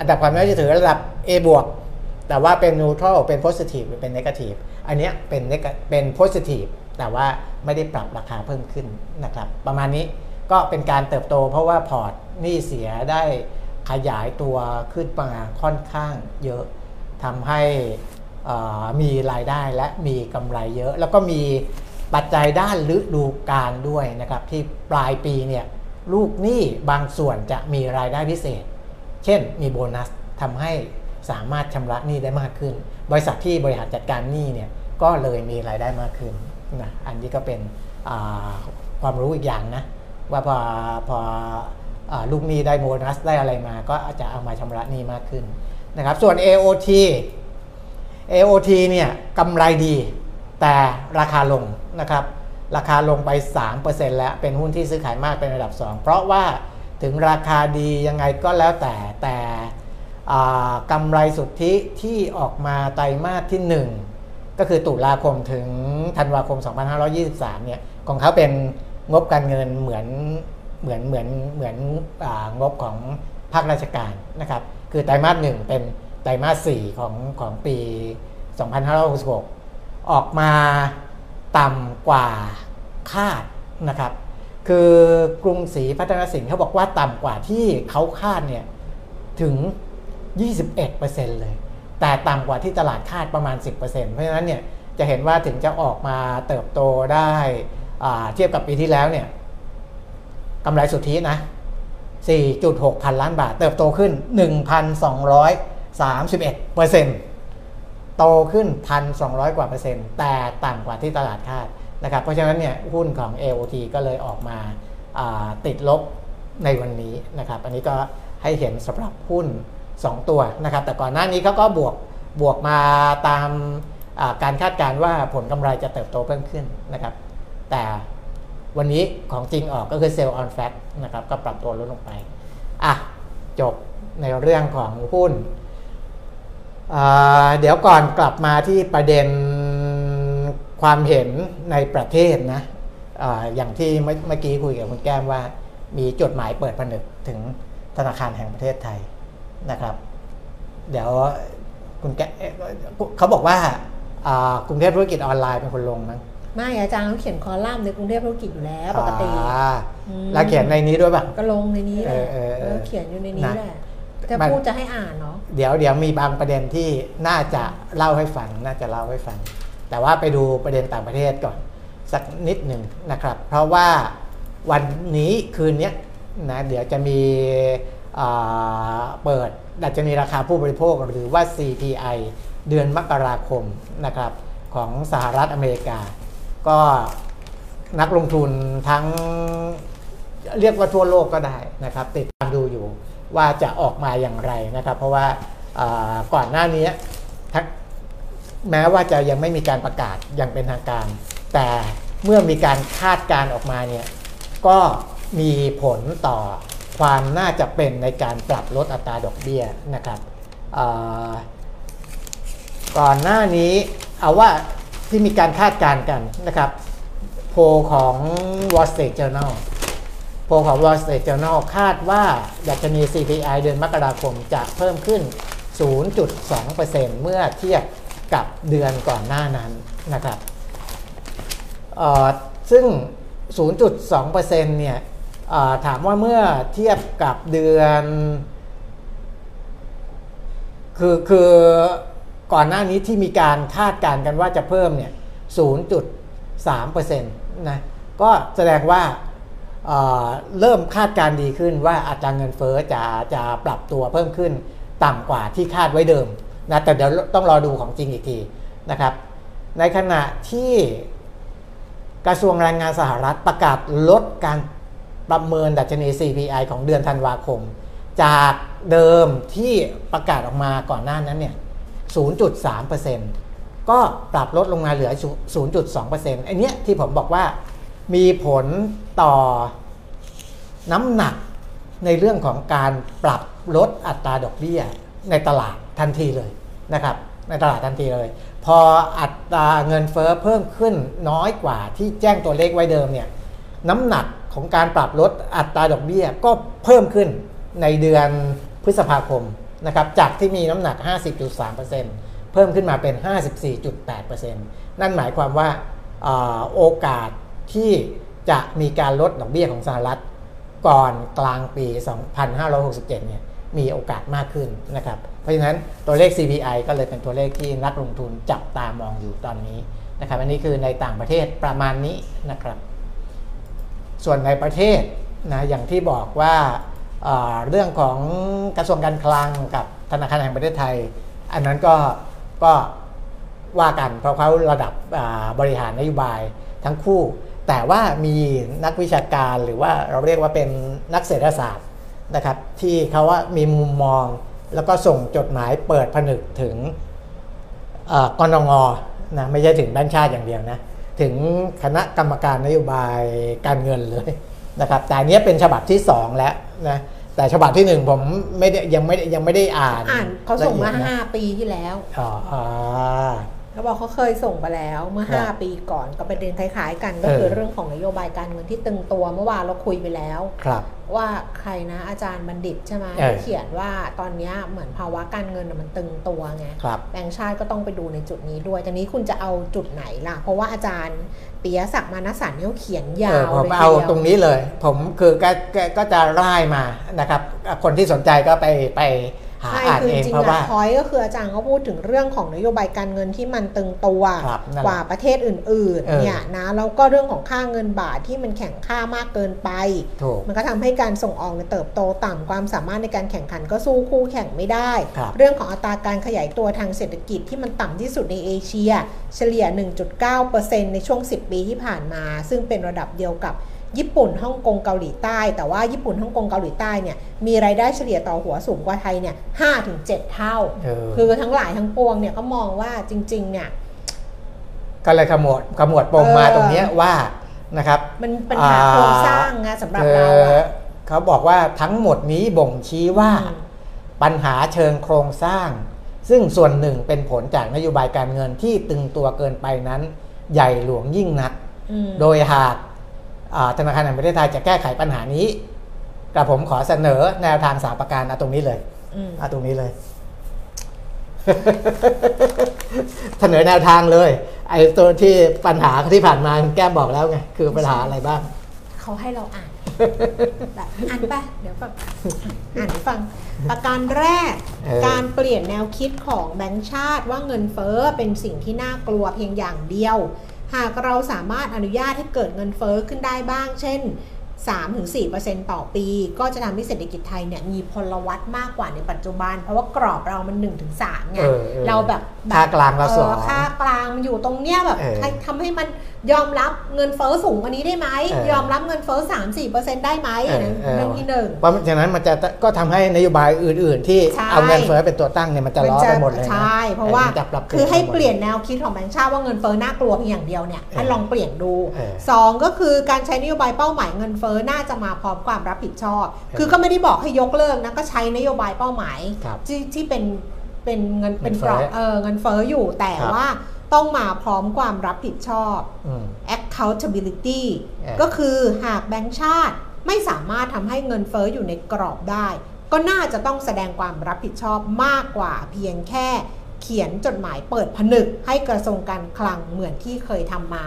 าันดับความน่าเชื่อถือระดับ A บวกแต่ว่าเป็น neutral เป็น positive หรือเป็น negative อันนี้เป็นเป็น positive แต่ว่าไม่ได้ปรับราคาเพิ่มขึ้นนะครับ ประมาณนี้ก็เป็นการเติบโตเพราะว่าพอร์ตนี้เสียได้ขยายตัวขึ้นมาค่อนข้างเยอะทำให้มีรายได้และมีกำไรเยอะ แล้วก็มีปัจจัยด้านฤดูกาลด้วยนะครับ ที่ปลายปีเนี่ย ลูกหนี้บางส่วนจะมีรายได้พิเศษ เช่นมีโบนัสทำให้สามารถชำระหนี้ได้มากขึ้น บริษัทที่บริหารจัดการหนี้เนี่ยก็เลยมีรายได้มากขึ้นนะอันนี้ก็เป็นความรู้อีกอย่างนะว่าพอพออลูกหนี้ได้โบนัสได้อะไรมา ก็อาจจะเอามาชำระหนี้มากขึ้นนะครับ ส่วน AOT AOT เนี่ยกำไรดีแต่ราคาลงนะครับ ราคาลงไป 3%แล้วเป็นหุ้นที่ซื้อขายมากเป็นระดับ 2 เพราะว่าถึงราคาดียังไงก็แล้วแต่แต่กำไรสุทธิที่ออกมาไตรมาสที่ 1 ก็คือตุลาคมถึงธันวาคม 2523 เนี่ยของเขาเป็นงบการเงินเหมือนเหมือนเหมือนเหมือนงบของภาคราชการนะครับคือไตรมาสหนึ่งเป็นไตรมาสสี่ของของปี 2566 ออกมา ต่ำกว่าคาดนะครับ คือกรุงศรีพัฒนสินเขาบอกว่าต่ำกว่าที่เขาคาดเนี่ยถึง 21%เลย แต่ต่ำกว่าที่ตลาดคาดประมาณ 10%เพราะฉะนั้นเนี่ยจะเห็นว่าถึงจะออกมาเติบโตได้เทียบกับปีที่แล้วเนี่ยกำไรสุทธินะ 4.6 พันล้านบาท เติบโตขึ้น 1,231เปอร์เซ็นต์ โตขึ้น 1,200 กว่าเปอร์เซ็นต์ แต่ต่ำกว่าที่ตลาดคาดนะครับ เพราะฉะนั้นเนี่ยหุ้นของ AOT ก็เลยออกมาาติดลบในวันนี้นะครับ อันนี้ก็ให้เห็นสำหรับหุ้น 2 ตัวนะครับ แต่ก่อนหน้านี้เขาก็บวกบวกมาตามการคาดการณ์ว่าผลกำไรจะเติบโตเพิ่มขึ้นนะครับ แต่วันนี้ของจริงออกก็คือเซลล์ออนแฟกนะครับ ก็ปรับตัวลดลงไป อะ จบในเรื่องของหุ้น เดี๋ยวก่อนกลับมาที่ประเด็นความเห็นในประเทศนะออย่างที่เมื่อกี้คุยกับคุณแก้มว่ามีจดหมายเปิดผนึกถึงธนาคารแห่งประเทศไทยนะครับ เดี๋ยวคุณแกเขาบอกว่ากรุงเทพธุรกิจออนไลน์เป็นคนลงมั้งไม่อาจารย์เขาเขียนคอลัมน์ในกรุงเทพธุรกิจอยู่แล้วปกติแล้วเขียนในนี้ด้วยป่ะก็ลงในนี้แหละเขียนอยู่ในนี้แหละ จะพูดจะให้อ่านเนาะเดี๋ยวเดี๋ยวมีบางประเด็นที่น่าจะเล่าให้ฟังน่าจะเล่าให้ฟัง แต่ว่าไปดูประเด็นต่างประเทศก่อน สักนิดหนึ่งนะครับ เพราะว่าวันนี้คืนนี้นะเดี๋ยวจะมีเปิดดัชนีราคาผู้บริโภคหรือว่า CPI เดือนมกราคมนะครับของสหรัฐอเมริกา ก็นักลงทุนทั้งเรียกว่าทั่วโลกก็ได้นะครับ ติดตามดูอยู่ ว่าจะออกมาอย่างไรนะครับ เพราะว่าก่อนหน้านี้แม้ว่าจะยังไม่มีการประกาศอย่างเป็นทางการ แต่เมื่อมีการคาดการออกมาเนี่ยก็มีผลต่อความน่าจะเป็นในการปรับลดอัตราดอกเบี้ยนะครับก่อนหน้านี้เอาว่าที่มีการคาดการกันนะครับ โพของ Wall Street Journal โพของ Wall Street Journal คาดว่าดัชนี CPI เดือนมกราคมจะเพิ่มขึ้น 0.2%เมื่อเทียบกับเดือนก่อนหน้านั้นนะครับซึ่ง 0.2%เนี่ยถามว่าเมื่อเทียบกับเดือน คือคือก่อนหน้านี้ที่มีการคาดการณ์กันว่าจะเพิ่มเนี่ย 0.3%นะ ก็แสดงว่า เริ่มคาดการดีขึ้นว่าอัตราเงินเฟอ้อจะจะปรับตัวเพิ่มขึ้นต่ำกว่าที่คาดไว้เดิมนะแต่เดี๋ยวต้องรอดูของจริงอีกทีนะครับ ในขณะที่กระทรวงแรงงานสหรัฐประกาศลดการประเมินดัชนี CPI ของเดือนธันวาคม จากเดิมที่ประกาศออกมาก่อนหน้านั้นเนี่ย 0.3%ก็ปรับลดลงมาเหลือ 0.2%ไอ้นี้ที่ผมบอกว่า มีผลต่อน้ำหนักในเรื่องของการปรับลดอัตราดอกเบี้ยในตลาดทันทีเลยนะครับ ในตลาดทันทีเลย พออัตราเงินเฟอ้อเพิ่มขึ้นน้อยกว่าที่แจ้งตัวเลขไว้เดิมเนี่ยน้ำหนักของการปรับลดอัตราดอกเบี้ยก็เพิ่มขึ้นในเดือนพฤษภาคมนะครับจากที่มีน้ำหนัก 50.3%เพิ่มขึ้นมาเป็น 54.8%นั่นหมายความว่าโอกาส ที่จะมีการลดดอกเบี้ยของสหรัฐ ก่อนกลางปี 2567 เนี่ยมีโอกาสมากขึ้นนะครับ เพราะฉะนั้นตัวเลข CPI ก็เลยเป็นตัวเลขที่นักลงทุนจับตามองอยู่ตอนนี้นะครับ อันนี้คือในต่างประเทศประมาณนี้นะครับ ส่วนในประเทศนะอย่างที่บอกว่าเรื่องของกระทรวงการคลังกับธนาคารแห่งประเทศไทย อันนั้นก็ก็ว่ากันเพราะเขาระดับบริหารนโยบายทั้งคู่ แต่ว่ามีนักวิชาการหรือว่าเราเรียกว่าเป็นนักเศรษฐศาสตร์นะครับ ที่เขาว่ามีมุมมอง แล้วก็ส่งจดหมายเปิดผนึกถึงกนงนะไม่ใช่ถึงแบงค์ชาติอย่างเดียวนะ ถึงคณะกรรมการนโยบายการเงินเลยนะครับ แต่นี้เป็นฉบับที่ 2 แล้วนะแต่ฉบับที่หนึ่งผมไม่ได้ยังไม่ยังไม่ได้อ่าน อ่านเขาส่งมาห้าปีที่แล้วอ๋อ เขาบอกเขาเคยส่งไปแล้วเมื่อ 5 ปีก่อนก็ประเด็นคล้ายๆ กันก็คือเรื่องของนโยบายการเงินที่ตึงตัวเมื่อวานเราคุยไปแล้วว่าใครนะอาจารย์บัณฑิตใช่ไหมเขียนว่าตอนนี้เหมือนภาวะการเงินมันตึงตัวไงแบงค์ชาติก็ต้องไปดูในจุดนี้ด้วยจากนี้คุณจะเอาจุดไหนล่ะ เพราะว่าอาจารย์ปียศักดิ์มานสันเนี่ยเขียนยาวเลยเอาตรงนี้เลย ผมคือก็จะไล่มานะครับ คนที่สนใจก็ไปไป หาอ่านเองเพราะว่าพอยก็คืออาจารย์เขาพูดถึงเรื่องของนโยบายการเงินที่มันตึงตัวกว่าประเทศอื่นๆเนี่ยนะแล้วก็เรื่องของค่าเงินบาทที่มันแข็งค่ามากเกินไป มันก็ทำให้การส่งออกเติบโตต่ำความสามารถในการแข่งขันก็สู้คู่แข่งไม่ได้ เรื่องของอัตราการขยายตัวทางเศรษฐกิจที่มันต่ำที่สุดในเอเชีย เฉลี่ย 1.9%ในช่วง 10 ปีที่ผ่านมา ซึ่งเป็นระดับเดียวกับ ญี่ปุ่นฮ่องกงเกาหลีใต้ แต่ว่าญี่ปุ่นฮ่องกงเกาหลีใต้เนี่ยมีรายได้เฉลี่ยต่อหัวสูงกว่าไทยเนี่ยห้าถึงเจ็ดเท่าเออคือทั้งหลายทั้งปวงเนี่ยก็มองว่าจริง ๆ เนี่ยก็เลยขมวดขมวดปมมาเออตรงเนี้ยว่านะครับ มันปัญหาโครงสร้างนะสำหรับคือเราอะเขาบอกว่าทั้งหมดนี้บ่งชี้ว่าอืมปัญหาเชิงโครงสร้าง ซึ่งส่วนหนึ่งเป็นผลจากนโยบายการเงินที่ตึงตัวเกินไปนั้น ใหญ่หลวงยิ่งนักอืมโดยหากอ่า ธนาคารแห่งประเทศไทยจะแก้ไขปัญหานี้กระผมขอเสนอแนวทางสามประการเอาตรงนี้เลยอืมเอาตรงนี้เลยเสนอแนวทางเลย ไอ้ตัวที่ปัญหาที่ผ่านมาแก้มบอกแล้วไงคือปัญหาอะไรบ้าง เขาให้เราอ่านแบบอ่านไปเดี๋ยวแบบอ่านให้ฟัง ประการแรกเออการเปลี่ยนแนวคิดของแบงก์ชาติว่าเงินเฟ้อเป็นสิ่งที่น่ากลัวเพียงอย่างเดียว หากเราสามารถอนุญาตให้เกิดเงินเฟ้อขึ้นได้บ้าง เช่น 3-4%ต่อปี ก็จะทำให้เศรษฐกิจไทยเนี่ยมีพลวัตมากกว่าในปัจจุบัน เพราะว่ากรอบเรามัน 1-3ไงเออเออเราแบบแบบค่ากลางเราสองอค่ากลางมันอยู่ตรงเนี้ยแบบเออให้ทำให้มันยอมรับเงินเฟ้อสูงกว่านี้ได้ไหม เออยอมรับเงินเฟ้อ3-4%ได้ไหมเอออันนั้นเออ เรื่องที่หนึ่ง เพราะฉะนั้นมันจะก็ทำให้นโยบายอื่น ๆ ที่ใช่ เอาเงินเฟ้อเป็นตัวตั้งเนี่ยมันจะล้อไปหมดเลยนะใช่เพราะว่ามันจะปรับคือให้ไปมดเปลี่ยนแนวคิดของแบงค์ชาติว่าเงินเฟ้อน่ากลัวเพียงอย่างเดียวเนี่ยให้ลองเปลี่ยนดูเออ สองก็คือการใช้นโยบายเป้าหมายเงินเฟ้อน่าจะมาพร้อมความรับผิดชอบ คือก็ไม่ได้บอกให้ยกเลิกนะก็ใช้นโยบายเป้าหมายครับที่ที่เป็นเป็นเงินเป็นเงินกเฟ้รออบเออเงินเฟ้ออยู่แต่ครับว่าต้องมาพร้อมความรับผิดชอบอืม accountability เออก็คือหากแบงก์ชาติไม่สามารถทำให้เงินเฟ้ออยู่ในกรอบได้ ก็น่าจะต้องแสดงความรับผิดชอบมากกว่าเพียงแค่เขียนจดหมายเปิดผนึกให้กระทรวงการคลังเหมือนที่เคยทำมา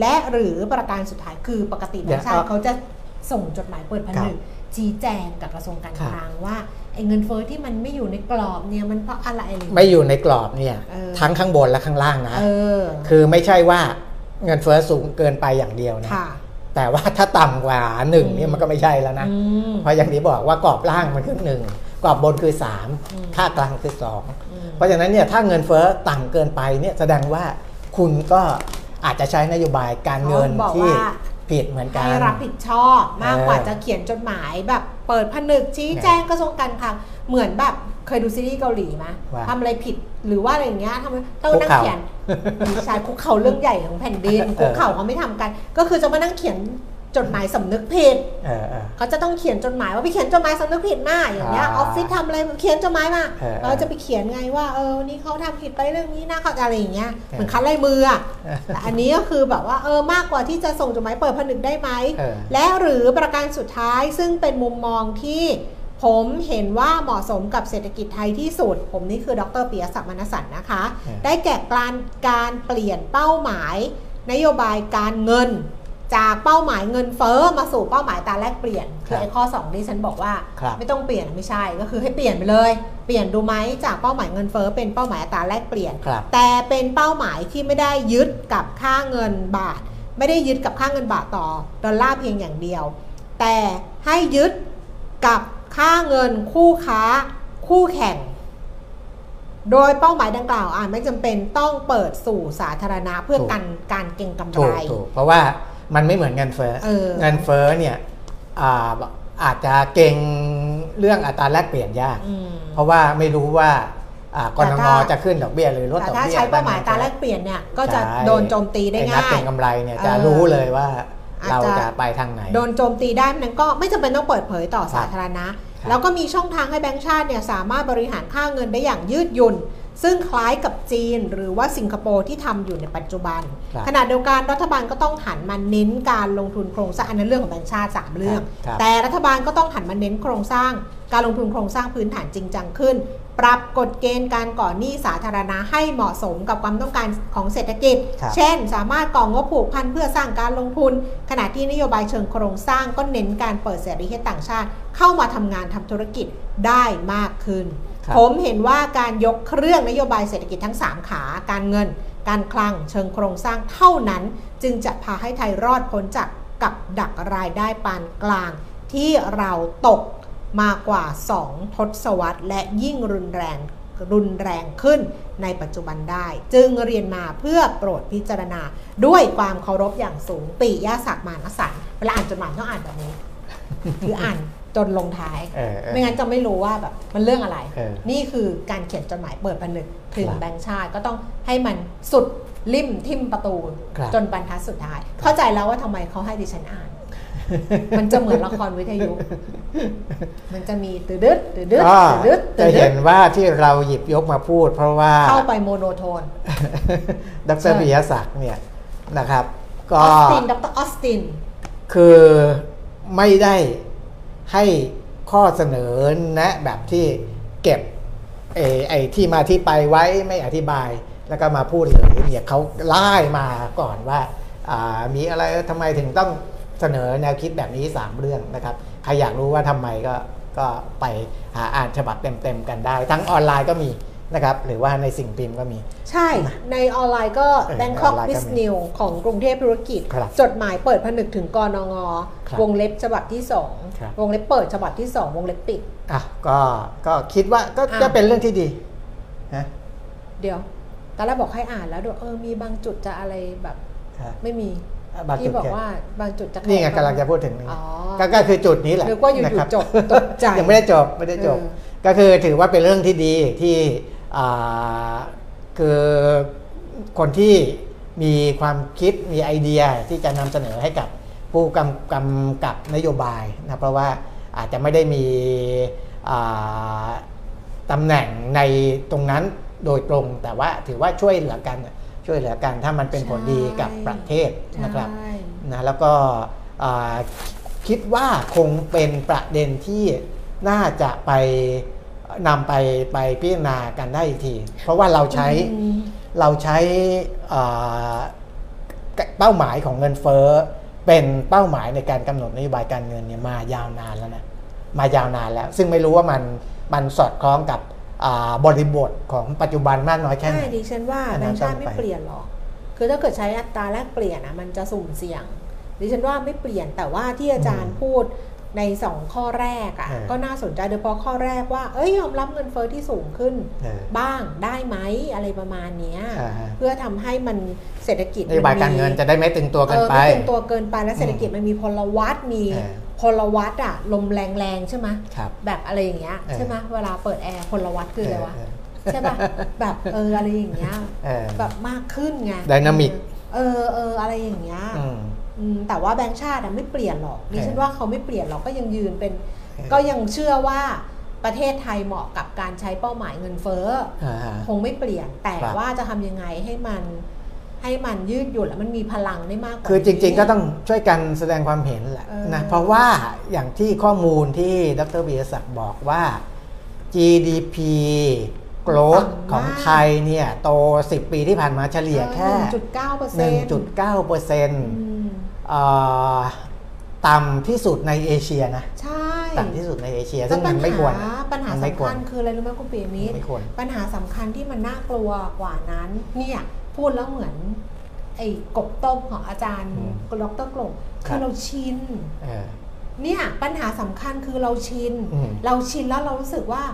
และหรือประการสุดท้ายคือปกติแบงก์ชาติเขาจะส่งจดหมายเปิดผนึกชี้แจงกับกระทรวงการคลังว่าไอ้เงินเฟ้อที่มันไม่อยู่ในกรอบเนี่ยมันเพราะอะไรอะไรอย่างเงี้ยไม่อยู่ในกรอบเนี่ยเออทั้งข้างบนและข้างล่างนะเออคือไม่ใช่ว่าเงินเฟ้อสูงเกินไปอย่างเดียวนะค่ะแต่ว่าถ้าต่ำกว่าหนึ่งอืมเนี่ยมันก็ไม่ใช่แล้วนะอืมเพราะอย่างที่บอกว่ากรอบล่างมันคือหนึ่งกรอบบนคืออืม3ค่ากลางคืออืม2เพราะฉะนั้นเนี่ยถ้าเงินเฟ้อต่ำเกินไปเนี่ยแสดงว่าคุณก็ อาจจะใช้นโยบายการเงินเขาบอกที่ว่าผิดเหมือนกันให้รับผิดชอบมากกว่าเออจะเขียนจดหมายแบบเปิดผนึกชี้แจงกระทรวงการคลังเหมือนแบบเคยดูซีรีส์เกาหลีไหมว่าทำอะไรผิดหรือว่าอะไรอย่างเงี้ยทำต้องคุกนั่งเข่าเขียนมีชายคุกเข่าเรื่องใหญ่ของแผ่นดินเออคุกเข่าเขาไม่ทำกัน ก็คือจะมานั่งเขียน จดหมายสำนึกผิดเออเออเขาจะต้องเขียนจดหมายว่าไปเขียนจดหมายสำนึกผิดมาอย่างเงี้ยออ่าอฟฟิศทำอะไรเขียนจดหมายมาเออเราจะไปเขียนไงว่าเออนี่เขาทำผิดไปเรื่องนี้นะเขาอะไรอย่างเงี้ยเออเหมือนคัดลายมืออะแต่อันนี้ก็คือแบบว่าเออมากกว่าที่จะส่งจดหมายเปิดผนึกได้ไหมเออและหรือประการสุดท้ายซึ่งเป็นมุมมองที่ผมเห็นว่าเหมาะสมกับเศรษฐกิจไทยที่สุด ผมนี่คือดรปิยศักดิ์มนสันนะคะเออได้แก่การการเปลี่ยนเป้าหมาย นโยบายการเงิน จากเป้าหมายเงินเฟ้อมาสู่เป้าหมายตราแลกเปลี่ยนคือไอ้ข้อ2ที่ฉันบอกว่าครับไม่ต้องเปลี่ยนไม่ใช่ก็คือให้เปลี่ยนไปเลย เปลี่ยนดูไหมจากเป้าหมายเงินเฟ้อเป็นเป้าหมายอัตราแลกเปลี่ยนครับแต่เป็นเป้าหมายที่ไม่ได้ยึดกับค่าเงินบาท ไม่ได้ยึดกับค่าเงินบาทต่อดอลลาร์เพียงอย่างเดียว แต่ให้ยึดกับค่าเงินคู่ค้าคู่แข่ง โดยเป้าหมายดังกล่าวอาจไม่จำเป็นต้องเปิดสู่สาธารณะเพื่อถูกกันการเก็งกำถูไรกถูกเพราะว่า มันไม่เหมือนเงินเฟ้อเออเงินเฟ้อเนี่ยอ่าอาจจะเก่งเรื่องอัตราแลกเปลี่ยนยากอืมเพราะว่าไม่รู้ว่าอ่ากรแต่นงถ้าจะขึ้นดอกเบี้ยหรือลดแต่ดอกถ้าเบี้ยใช้เป้าหมายอัตราแลกเปลี่ยนเนี่ยก็จะใช่โดนโจมตีได้อ้นัง่ากเก็ยงกำไรเนี่ยจะเออรู้เลยว่าอาจเราจะจะไปทางไหน โดนโจมตีได้นั้นก็ไม่จำเป็นต้องเปิดเผยต่อสาธารณะครับแล้วก็มีช่องทางให้แบงก์ชาติเนี่ยสามารถบริหารค่าเงินได้อย่างยืดหยุ่น ซึ่งคล้ายกับจีนหรือว่าสิงคโปร์ที่ทำอยู่ในปัจจุบันครับขณะเดียวกันรัฐบาลก็ต้องหันมาเน้นการลงทุนโครงสร้างอันนั้นเรื่องของแบงก์ชาติสามเรื่องครับแต่รัฐบาลก็ต้องหันมาเน้นโครงสร้าง การลงทุนโครงสร้างพื้นฐานจริงจังขึ้น ปรับกฎเกณฑ์การก่อหนี้สาธารณะให้เหมาะสมกับความต้องการของเศรษฐกิจครับเช่น สามารถก่องบผูกพันเพื่อสร้างการลงทุน ขณะที่นโยบายเชิงโครงสร้างก็เน้นการเปิดเสรีให้ต่างชาติ เข้ามาทำงานทำธุรกิจได้มากขึ้นครับ ผมเห็นว่าการยกเครื่องนโยบายเศรษฐกิจทั้ง 3 ขา การเงิน การคลัง เชิงโครงสร้างเท่านั้น จึงจะพาให้ไทยรอดพ้นจากกับดักรายได้ปานกลาง ที่เราตกมากว่า 2 ทศวรรษ และยิ่งรุนแรงรุนแรงขึ้นในปัจจุบันได้ จึงเรียนมาเพื่อโปรดพิจารณา ด้วยความเคารพอย่างสูง ปิยศักดิ์มานสันเวลาอ่านจดหมายต้องอ่านแบบนี้ คืออ่าน จนลงท้ายเออเออไม่งั้นจะไม่รู้ว่าแบบมันเรื่องอะไรเออนี่คือการเขียนจดหมายเปิดผนึกถึงครับแบงค์ชาติก็ต้องให้มันสุดริมทิมประตูครับจนบรรทัดสุดท้าย เข้าใจแล้วว่าทำไมเขาให้ดิฉันอ่าน มันจะเหมือนละครวิทยุ มันจะมีตืดดึดตืดดึดก็ตืดดึดตืจะดดึเห็ดนว่าที่เราหยิบยกมาพูด เพราะว่าเข้าไปโมโนโทนดรปิยศักดิ์เนี่ยนะครับอก็อสตินดรออสติน คือไม่ได้ ให้ข้อเสนอแนะแบบที่เก็บไอ้ไอที่มาที่ไปไว้ไม่อธิบายแล้วก็มาพูดเลยเนี่ยเขาไล่มาก่อนว่าามีอะไรทำไมถึงต้องเสนอแนวคิดแบบนี้ 3 เรื่องนะครับ ใครอยากรู้ว่าทำไมก็ก็ไปหาอ่านฉบับเต็มๆกันได้ ทั้งออนไลน์ก็มี นะครับหรือว่าในสิ่งพิมพ์ก็มี ใช่ในออนไลน์ก็เออ Bangkok ในออนไลน์ก็มี Business News ของกรุงเทพธุรกิจครับจดหมายเปิดผนึกถึงกนงครับวงเล็บฉบับที่ครับ2วงเล็บเปิดฉบับที่ 2 วงเล็บปิดอะก็ก็คิดว่าก็อะก็เป็นเรื่องที่ดีนะเดี๋ยวตอนแรกบอกให้อ่านแล้วด้วยเออมีบางจุดจะอะไรแบบครับไม่มีบางจุที่ดบอกแค่ว่าบางจุดจะนี่ไงแข็กำลังจะพูดถึงอ๋อก็ก็คือจุดนี้แหละนึกว่าอยู่ๆนะครับจบตกใจยังไม่ได้จบไม่ได้จบเออก็คือถือว่าเป็นเรื่องที่ดีที่อ่า คือคนที่มีความคิดมีไอเดียที่จะนำเสนอให้กับผู้กำกำกับนโยบายนะเพราะว่าอาจจะไม่ได้มีอ่าตำแหน่งในตรงนั้นโดยตรง แต่ว่าถือว่าช่วยเหลือกันช่วยเหลือกันถ้ามันเป็นผลดีกับประเทศนะครับใช่นะแล้วก็อ่าคิดว่าคงเป็นประเด็นที่น่าจะไป นำไปไปพิจารณากันได้อีกที เพราะว่าเราใช้อืมเราใช้อ่าเป้าหมายของเงินเฟ้อเป็นเป้าหมายในการกำหนดนโยบายการเงินเนี่ยมายาวนานแล้วนะมายาวนานแล้ว ซึ่งไม่รู้ว่ามันมันสอดคล้องกับอ่าบริบทของปัจจุบันมากน้อยแค่ไหนใช่ดิฉันว่าอันแบนั้งนค์ชาติต้องไม่ไปเปลี่ยนหรอกคือถ้าเกิดใช้อัตราแลกเปลี่ยนอะมันจะสุ่มเสี่ยงดิฉันว่าไม่เปลี่ยนแต่ว่าที่อาจารย์พูด ในสองข้อแรกอะเออก็น่าสนใจโดยเฉพาะข้อแรกว่าเอ้ยยอมรับเงินเฟอ้อที่สูงขึ้นเออบ้างได้ไหมอะไรประมาณเนี้ยอ่าฮะเพื่อทำให้มันเศรษฐกิจนโยบายการเงินจะได้ไม่ตึงตัวกันเออไปไม่เป็นตัวเกินไปแล้วเศรษฐกิจมันมีพลวัตมีเออพลวัตอะลมแรงๆใช่ไหมครับแบบอะไรอย่างเงี้ยเออใช่ไหมเวลาเปิดแอร์พลวัตคืออะไรวะเออใช่ป่ะแบบเอออะไรอย่างเงี้ยเออแบบมากขึ้นไง Dynamic เออเอออะไรอย่างเงี้ยอืมอืม แต่ว่าแบงค์ชาติอะไม่เปลี่ยนหรอกดิฉันเออว่าเขาไม่เปลี่ยนหรอกก็ยังยืนเป็นเออก็ยังเชื่อว่าประเทศไทยเหมาะกับการใช้เป้าหมายเงินเฟ้ออ่าฮะคงไม่เปลี่ยนแต่ครับว่าจะทำยังไงให้มันให้มันยืดหยุ่นแล้วมันมีพลังได้มากกว่าคือจริง ๆ ก็นี้ต้องช่วยกันแสดงความเห็นแหละเออนะเพราะว่าอย่างที่ข้อมูลที่ดรบีศักดิ์บอกว่า GDP growth ของไทยเนี่ย โต 10 ปีที่ผ่านมาเฉลี่ยแค่จุดเก้าเปอร์เซ็นต์1.9เปอร์เซ็นต์ ต่ำที่สุดในเอเชียนะใช่ต่ำที่สุดในเอเชียแล้ซึ่วงปัมัญนไม่ควรหาปัญหามันไม่สำควคัรญคืออะไรรู้ไหมคุณปีมิตรไม่ควรปัญหาสำคัญที่มันน่ากลัวกว่านั้น เนี่ยพูดแล้วเหมือนไอ้กบต้มของอาจารย์อืมกดรกลงคคืรัอบเราชินเออเนี่ยปัญหาสำคัญคือเราชินอืมเราชินแล้วเรารู้สึกว่า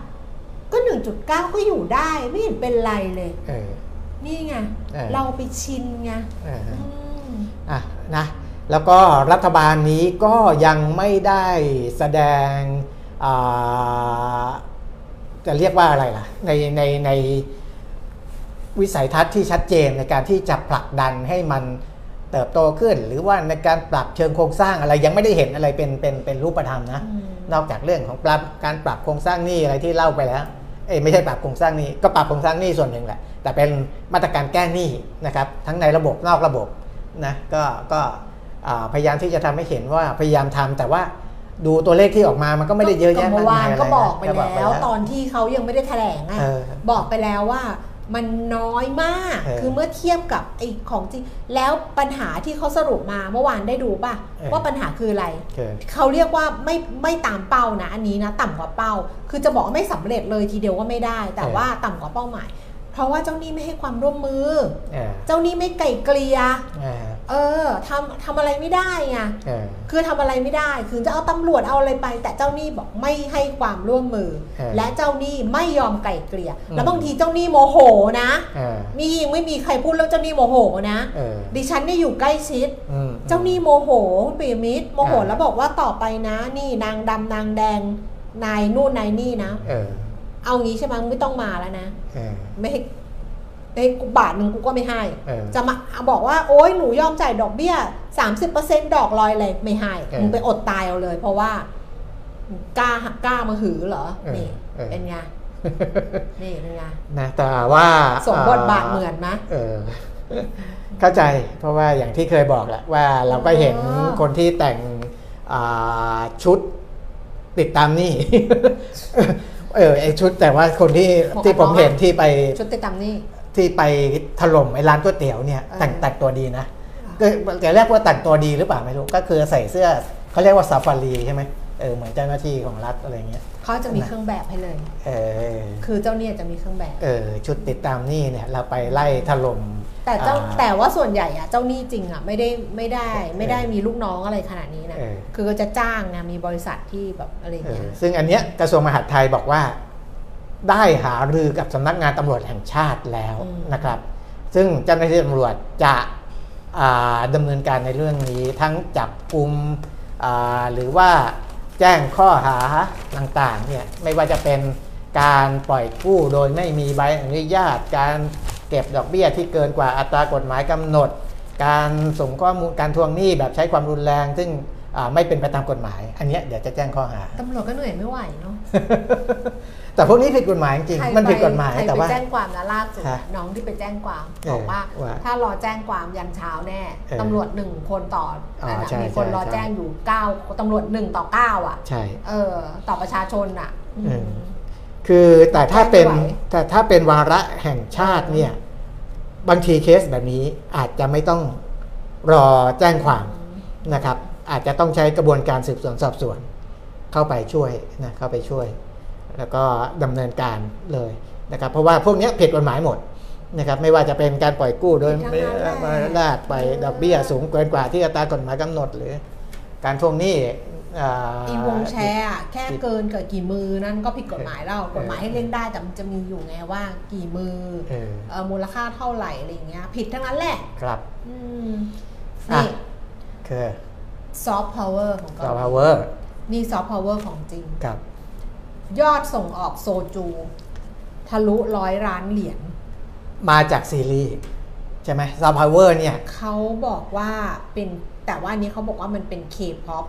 ก็1.9ก็อยู่ได้ไม่เห็นเป็นไรเลยเออนี่ไงเออเราไปชินไงเอออืมอะนะ แล้วก็รัฐบาลนี้ก็ยังไม่ได้แสดงอ่าจะเรียกว่าอะไรล่ะในในในวิสัยทัศน์ที่ชัดเจนในการที่จะผลักดันให้มันเติบโตขึ้น หรือว่าในการปรับเชิงโครงสร้างอะไรยังไม่ได้เห็นอะไรเป็นเป็นเป็นรูปธรรมนะอืมนอกจากเรื่องของปรับการปรับโครงสร้างหนี้อะไรที่เล่าไปแล้วเอ้ยไม่ใช่ปรับโครงสร้างหนี้ก็ปรับโครงสร้างหนี้ส่วนหนึ่งแหละแต่เป็นมาตรการแก้หนี้นะครับทั้งในระบบนอกระบบนะก็ก็อ่า พยายามที่จะทำให้เห็นว่าพยายามทำแต่ว่าดูตัวเลขที่ออกมามันก็ไม่ได้เยอะแยะเมื่มากอวามานยอะไรก็นะบอกไปก็แล้วตอนที่เขายังไม่ได้แถลงอะเออบอกไปแล้วว่ามันน้อยมากเออคือเมื่อเทียบกับไอ้ของจริง แล้วปัญหาที่เขาสรุปมาเมื่อวานได้ดูป่ะเออว่าปัญหาคืออะไรคือเขาเรียกว่าไม่ไม่ตามเป้านะ อันนี้นะต่ำกว่าเป้า คือจะบอกว่าไม่สำเร็จเลยทีเดียวว่าไม่ได้ แต่ว่าต่ำกว่าเป้าหมาย เพราะว่าเจ้าหนี้ไม่ให้ความร่วมมือเออเจ้าหนี้ไม่ไกลเกลีย เออเออทำทำอะไรไม่ได้ไงเออคือทำอะไรไม่ได้คือจะเอาตำรวจเอาอะไรไป แต่เจ้าหนี้บอกไม่ให้ความร่วมมือเออและเจ้าหนี้ไม่ยอมไกล่เกลี่ยอืมแล้วบางทีเจ้าหนี้โมโหนะเออนี่ยังไม่มีใครพูดเรื่องเจ้าหนี้โมโหนะเออดิฉันเนี่ยอยู่ใกล้ชิดอืมเจ้าหนี้โมโหคุณปิยมิตรโมโหอ่าแล้วบอกว่าต่อไปนะ นี่นางดำนางแดงนายนู่นนายนี่นะเออเอางี้ใช่ไหมมึงไม่ต้องมาแล้วนะเออไม่ ให้ให้กูบาทหนึ่งกูก็ไม่ให้ เออ จะมาบอกว่าโอ๊ยหนูยอมจ่ายดอกเบี้ย 30%ดอกลอยเลยไม่ให้เออมึงไปอดตายเอาเลย เพราะว่ากล้ากล้ามาหือเหรอเออนี่เออ เป็นไงนี่เป็นไงนะแต่ว่าสมบทบาทเหมือนไหม เออ เข้าใจเพราะว่าอย่างที่เคยบอกแหละว่าเราก็เห็นอ๋อ คนที่แต่งอ่าชุดติดตามหนี่ เออไอชุดแต่ว่าคนที่ที่ผมเห็นที่ไป ชุดติดตามนี่ ที่ไปถล่มไอ้ร้านก๋วยเตี๋ยวเนี่ยเออแต่งแต่งตัวดีนะก็แต่แรกว่าแต่งตัวดีหรือเปล่าไม่รู้ก็คือใส่เสื้อเขาเรียกว่าซาฟารีใช่ไหมเออเหมือนเจ้าหน้าที่ของรัฐอะไรเงี้ยเขาจะมีเครื่องแบบให้เลยเออคือเจ้าเนี่ยจะมีเครื่องแบบเออชุดติดตามหนี่เนี่ยเราไปไล่ถล่มแต่เจ้าอ่แต่ว่าส่วนใหญ่อะเจ้าหนี้จริงอะไม่ได้ไม่ได้ไม่ได้มีลูกน้องอะไรขนาดนี้นะเออคือก็จะจ้างไงมีบริษัทที่แบบอะไรอย่างเอเงี้อยซึ่งอันเนี้ยกระทรวงมหาดไทยบอกว่า ได้หารือกับสำนักงานตำรวจแห่งชาติแล้วอืมนะครับ ซึ่งเจ้าหน้าที่ตำรวจจะอ่าดำเนินการในเรื่องนี้ทั้งจับกลุ่มอ่าหรือว่าแจ้งข้อหาต่างๆเนี่ยไม่ว่าจะเป็นการปล่อยกู้โดยไม่มีใบอนุญาต การเก็บดอกเบี้ยที่เกินกว่าอัตรากฎหมายกำหนด การส่งข้อมูลการทวงหนี้แบบใช้ความรุนแรง ซึ่งอ่าไม่เป็นไปตามกฎหมาย อันเนี้ยเดี๋ยวจะแจ้งข้อหาตำรวจก็เหนื่อยไม่ไหวเนาะแต่พวกนี้ผิดกฎหมายจริงใครๆมันผิดกฎหมายใครแต่ไปว่าแจ้งความนะล่าสุดฮะน้องที่ไปแจ้งความเออบอกว่าว่า ถ้ารอแจ้งความยันเช้าแน่เออตำรวจหนึ่งคนต่อออนั่นน่ะใช่มีคนใช่รอใช่แจ้งอยู่เก้าตำรวจหนึ่งต่อเก้าอะใช่เออต่อประชาชนอะอืมเออคือแต่ถ้าเป็นแจ้งไม่ไหวแต่ถ้าเป็นวาระแห่งชาติเนี่ยบางทีเคสแบบนี้อาจจะไม่ต้องรอแจ้งความนะครับ อาจจะต้องใช้กระบวนการสืบสวนสอบสวนเข้าไปช่วยนะเข้าไปช่วย แล้วก็ดำเนินการเลยนะครับ เพราะว่าพวกเนี้ยผิดกฎหมายหมดนะครับไม่ว่าจะเป็นการปล่อยกู้โดยผิดทั้งไม่นั้นแหละมาลากไปดอกเบี้ยสูงเกินกว่าที่อัตรากฎหมายกำหนดหรือ การทวงหนี้อ่าอีวงแชร์อะแค่เกินกับกี่มือนั่นก็ผิดกฎหมายแล้วกฎหมายให้เล่นได้แต่มันจะมีอยู่ไงว่ากี่มือเออเออมูลค่าเท่าไหร่อะไรอย่างเงี้ยผิดทั้งนั้นแหละ ครับอืมอะนี่คือซอฟต์พาวเวอร์ของเกาหลี ซอฟต์พาวเวอร์นี่ซอฟต์พาวเวอร์ของจริงครับ ยอดส่งออกโซจู ทะลุร้อยล้านเหรียญมาจากซีรีส์ใช่ไหมซอฟต์พาวเวอร์เนี่ย เขาบอกว่าเป็นแต่ว่าอันนี้เขาบอกว่ามันเป็นเคป๊อป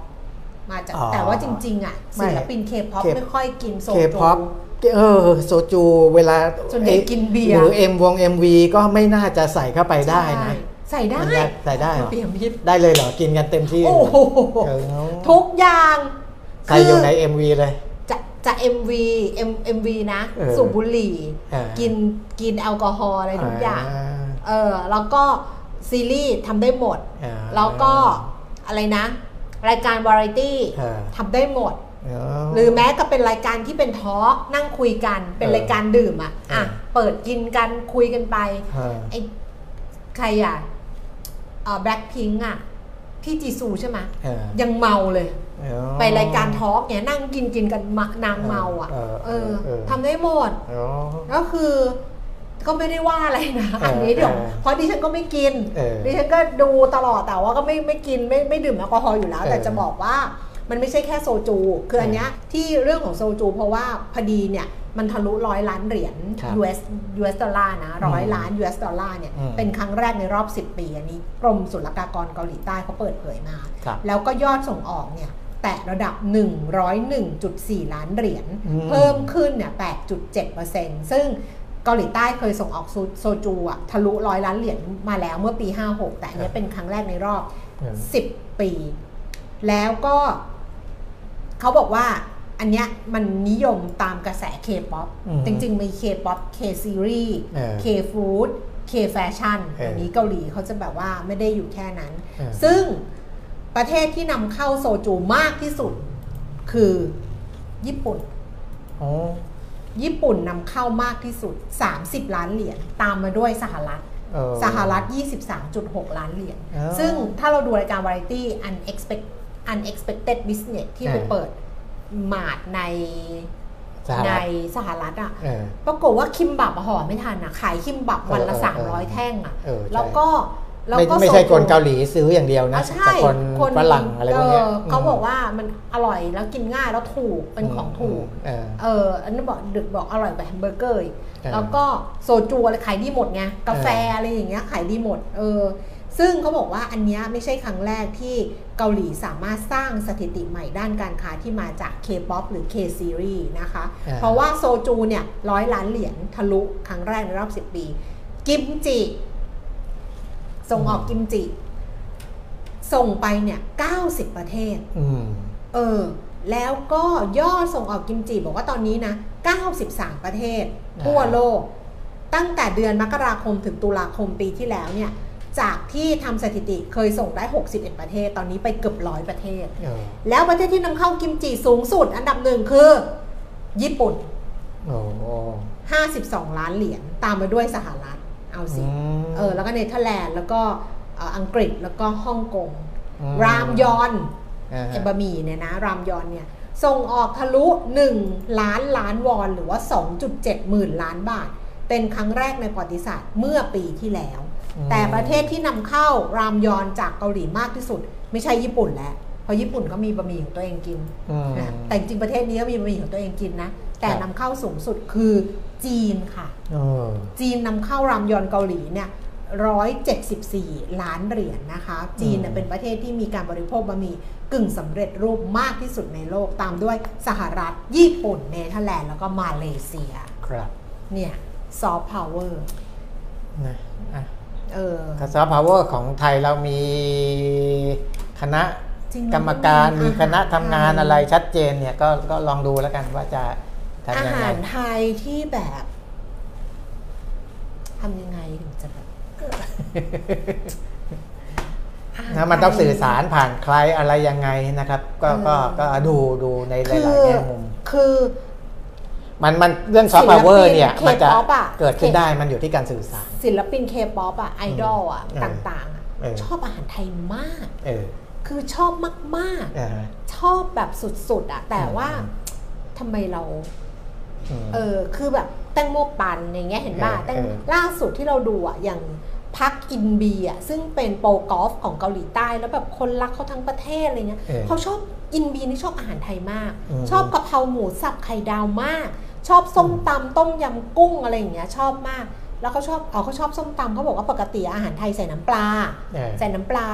มาจากอ๋อแต่ว่าจริง ๆ อะไม่ศิลปินเคป๊อป K- ไม่ค่อยกินโซเคจู ป๊อปเออโซจูเวลาส่วนใหญ่กินเบียร์ หรือเอ็มวง MV ก็ไม่น่าจะใส่เข้าไปได้นะ ใส่ได้มันจะใส่ได้เหรอ เปรียมพิษได้เลยเหรอ กินกันเต็มที่โอ้โหเออทุกอย่างใส่อยู่ใน MV เลย จะจะ MV M MV นะ เออสูบบุหรี่ อ่ากิ กินกินแอลกอฮอล์อะไรทุกอย่างอ่าเออแล้วก็ซีรีส์ทำได้หมด อ่า แล้วก็อะไรนะ รายการวาไรตี้อ่า ทำได้หมดอ๋อหรือแม้ก็เป็นรายการที่เป็นทอล์กนั่งคุยกัน เป็นเออรายการดื่มอะอะ เออ เปิดกินกันคุยกันไปอ่าไอ้ใครอะเอ่อแบล็คพิงอะ พี่จีซูใช่ไหมเออยังเมาเลยอ๋อไปรายการทอล์กเนี่ยนั่งกินกินกันมานางเมาอะเออเอเอออเออทำได้หมดอ๋อก็คือก็ไม่ได้ว่าอะไรนะเอออันนี้เดี๋ยวเออเพราะดิฉันก็ไม่กินเออดิฉันก็ดูตลอดแต่ว่าก็ไม่ไม่กินไม่ไม่ดื่มแอลกอฮอล์อยู่แล้วเออแต่จะบอกว่ามันไม่ใช่แค่โซจู คืออันเนี้ยที่เรื่องของโซจู เพราะว่าพอดีเนี่ย มันทะลุร้อยล้านเหรียญครับ US US ดอลลาร์นะร้อยล้าน US ดอลลาร์เนี่ยอืมเป็นครั้งแรกในรอบ 10 ปี อันนี้กรมศุลกากรเกาหลีใต้เขาเปิดเผยมาครับแล้วก็ยอดส่งออกเนี่ยแตะระดับ 101.4 ล้านเหรียญอืมเพิ่มขึ้นเนี่ย8.7%ซึ่งเกาหลีใต้เคยส่งออกโซโซจูอะทะลุร้อยล้านเหรียญมาแล้วเมื่อปี 56 แต่อันเนี้ยเป็นครั้งแรกในรอบอืม10 ปี แล้วก็เขาบอกว่า อันเนี้ยมันนิยมตามกระแส K-POP อืมจริง ๆ มี K-POP K-series เออ K-food K-fashion เอออันนี้เกาหลีเขาจะแบบว่าไม่ได้อยู่แค่นั้นเออซึ่งประเทศที่นำเข้าโซจูมากที่สุดคือญี่ปุ่นอ๋อญี่ปุ่นนำเข้ามากที่สุด 30 ล้านเหรียญตามมาด้วยสหรัฐเออสหรัฐ 23.6 ล้านเหรียญอ๋อซึ่งถ้าเราดูรายการ Variety Unexpected Unexpected Business ที่ไปเออเปิด มาดในสหในรัฐสหรัฐอะเออปรากฏว่าคิมบับอะห่อไม่ทันอะขายคิมบับวันละเออเออเออ300แท่งอะเออใช่แล้วก็แล้วไม่ก็ไม่ใช่โซจูคนเกาหลีซื้ออย่างเดียวนะอะใช่แต่คนฝรั่งอะไรพวกเนี้ยเออเขามบอกว่ามันอร่อยแล้วกินง่ายแล้วถูกเป็นของถูก เออเอออันนั้นบอกดึกบอกอร่อยกว่าแฮมเบอร์เกอร์อีกเออแล้วก็โซจูอะไรขายดีหมดไงกาแฟเออออะไรอย่างเงี้ยขายดีหมด เออ ซึ่งเขาบอกว่าอันเนี้ยไม่ใช่ครั้งแรกที่เกาหลีสามารถสร้างสถิติใหม่ด้านการค้าที่มาจาก K-POP หรือ K-Series นะคะอ่าเพราะว่าโซจูเนี่ยร้อยล้านเหรียญทะลุครั้งแรกในรอบ 10 ปี กิมจิ ส่งออกกิมจิ ส่งไปเนี่ย 90 ประเทศอืมเออ แล้วก็ยอดส่งออกกิมจิ บอกว่าตอนนี้นะ 93 ประเทศอ่าทั่วโลก ตั้งแต่เดือนมกราคมถึงตุลาคมปีที่แล้วเนี่ย จากที่ทำสถิติเคยส่งได้ 61 ประเทศ ตอนนี้ไปเกือบร้อยประเทศเออแล้วประเทศที่นำเข้ากิมจิสูงสุด อันดับหนึ่งคือ ญี่ปุ่นโอ้โห52 ล้านเหรียญตามมาด้วยสหรัฐ เอาสิมเออแล้วก็เนเธอร์แลนด์แล้วก็เอ่ออังกฤษแล้วก็ฮ่องกงอืมรามยอนอ่าไอ้ฮะบะหมี่เนี่ยนะรามยอนเนี่ยส่งออกทะลุ 1 ล้านล้านวอน หรือว่า 2.7 หมื่นล้านบาท เป็นครั้งแรกในประวัติศาสตร์เมื่อปีที่แล้ว แต่ประเทศที่นำเข้ารามยอนจากเกาหลีมากที่สุด ไม่ใช่ญี่ปุ่นแล้วเพราะญี่ปุ่นก็มีบะหมี่ของตัวเองกินอืมนะแต่จริงๆประเทศนี้ก็มีบะหมี่ของตัวเองกินนะแต่ครับนำเข้าสูงสุดคือจีนค่ะเออจีนนำเข้ารามยอนเกาหลีเนี่ย174ล้านเหรียญนะคะ จีนเนี่ยอืมเป็นประเทศที่มีการบริโภคบะหมี่กึ่งสำเร็จรูปมากที่สุดในโลกตามด้วยสหรัฐ ญี่ปุ่นเนเธอร์แลนด์แล้วก็มาเลเซีย ครับ เนี่ยซอฟต์พาวเวอร์นะอะ เออคาซาพาวเวอร์ของไทยเรามีคณะจริงกรรมการมีมีอาหารคณะทำงานไทยอะไรชัดเจนเนี่ยก็ก็ลองดูแล้วกันว่าจะอาทำยังหาไงรไทยที่แบบทำยังไงถึงจะแบบอาหารนะมันต้องไทยสื่อสารผ่านใครอะไรยังไงนะครับ ก็ก็เออก็ดูดูในหคืลายๆแง่มุมคือ มันมันเรื่องซอฟต์พาวเวอร์เนี่ยศิลปินมันจะ K-pop อะเกิดขึ้นได้มันอยู่ที่การสื่อสาร ศิลปินเคป๊อปอะไอดอลอะเออต่างๆอะเออชอบอาหารไทยมากเออคือชอบมากอ่าฮะๆชอบแบบสุดๆอะแต่ว่าอืมทำไมเรามเออคือแบบแตงโมปันอย่างเงี้ยเห็นป่ะเออแตงเออล่าสุดที่เราดูอะอย่างพักอินบีอะซึ่งเป็นโปรกอล์ฟของเกาหลีใต้แล้วแบบคนรักเขาทั้งประเทศอะไรเงี้ยเออเขาชอบอินบีนี่ชอบอาหารไทยมากอืมชอบกะเพราหมูสับไข่ดาวมาก ชอบส้มตำต้มยำกุ้งอะไรอย่างเงี้ยชอบมาก แล้วเขาชอบเอาเขาชอบส้มตำเขาบอกว่าปกติอาหารไทยใส่น้ำปลาเออใส่น้ำปลา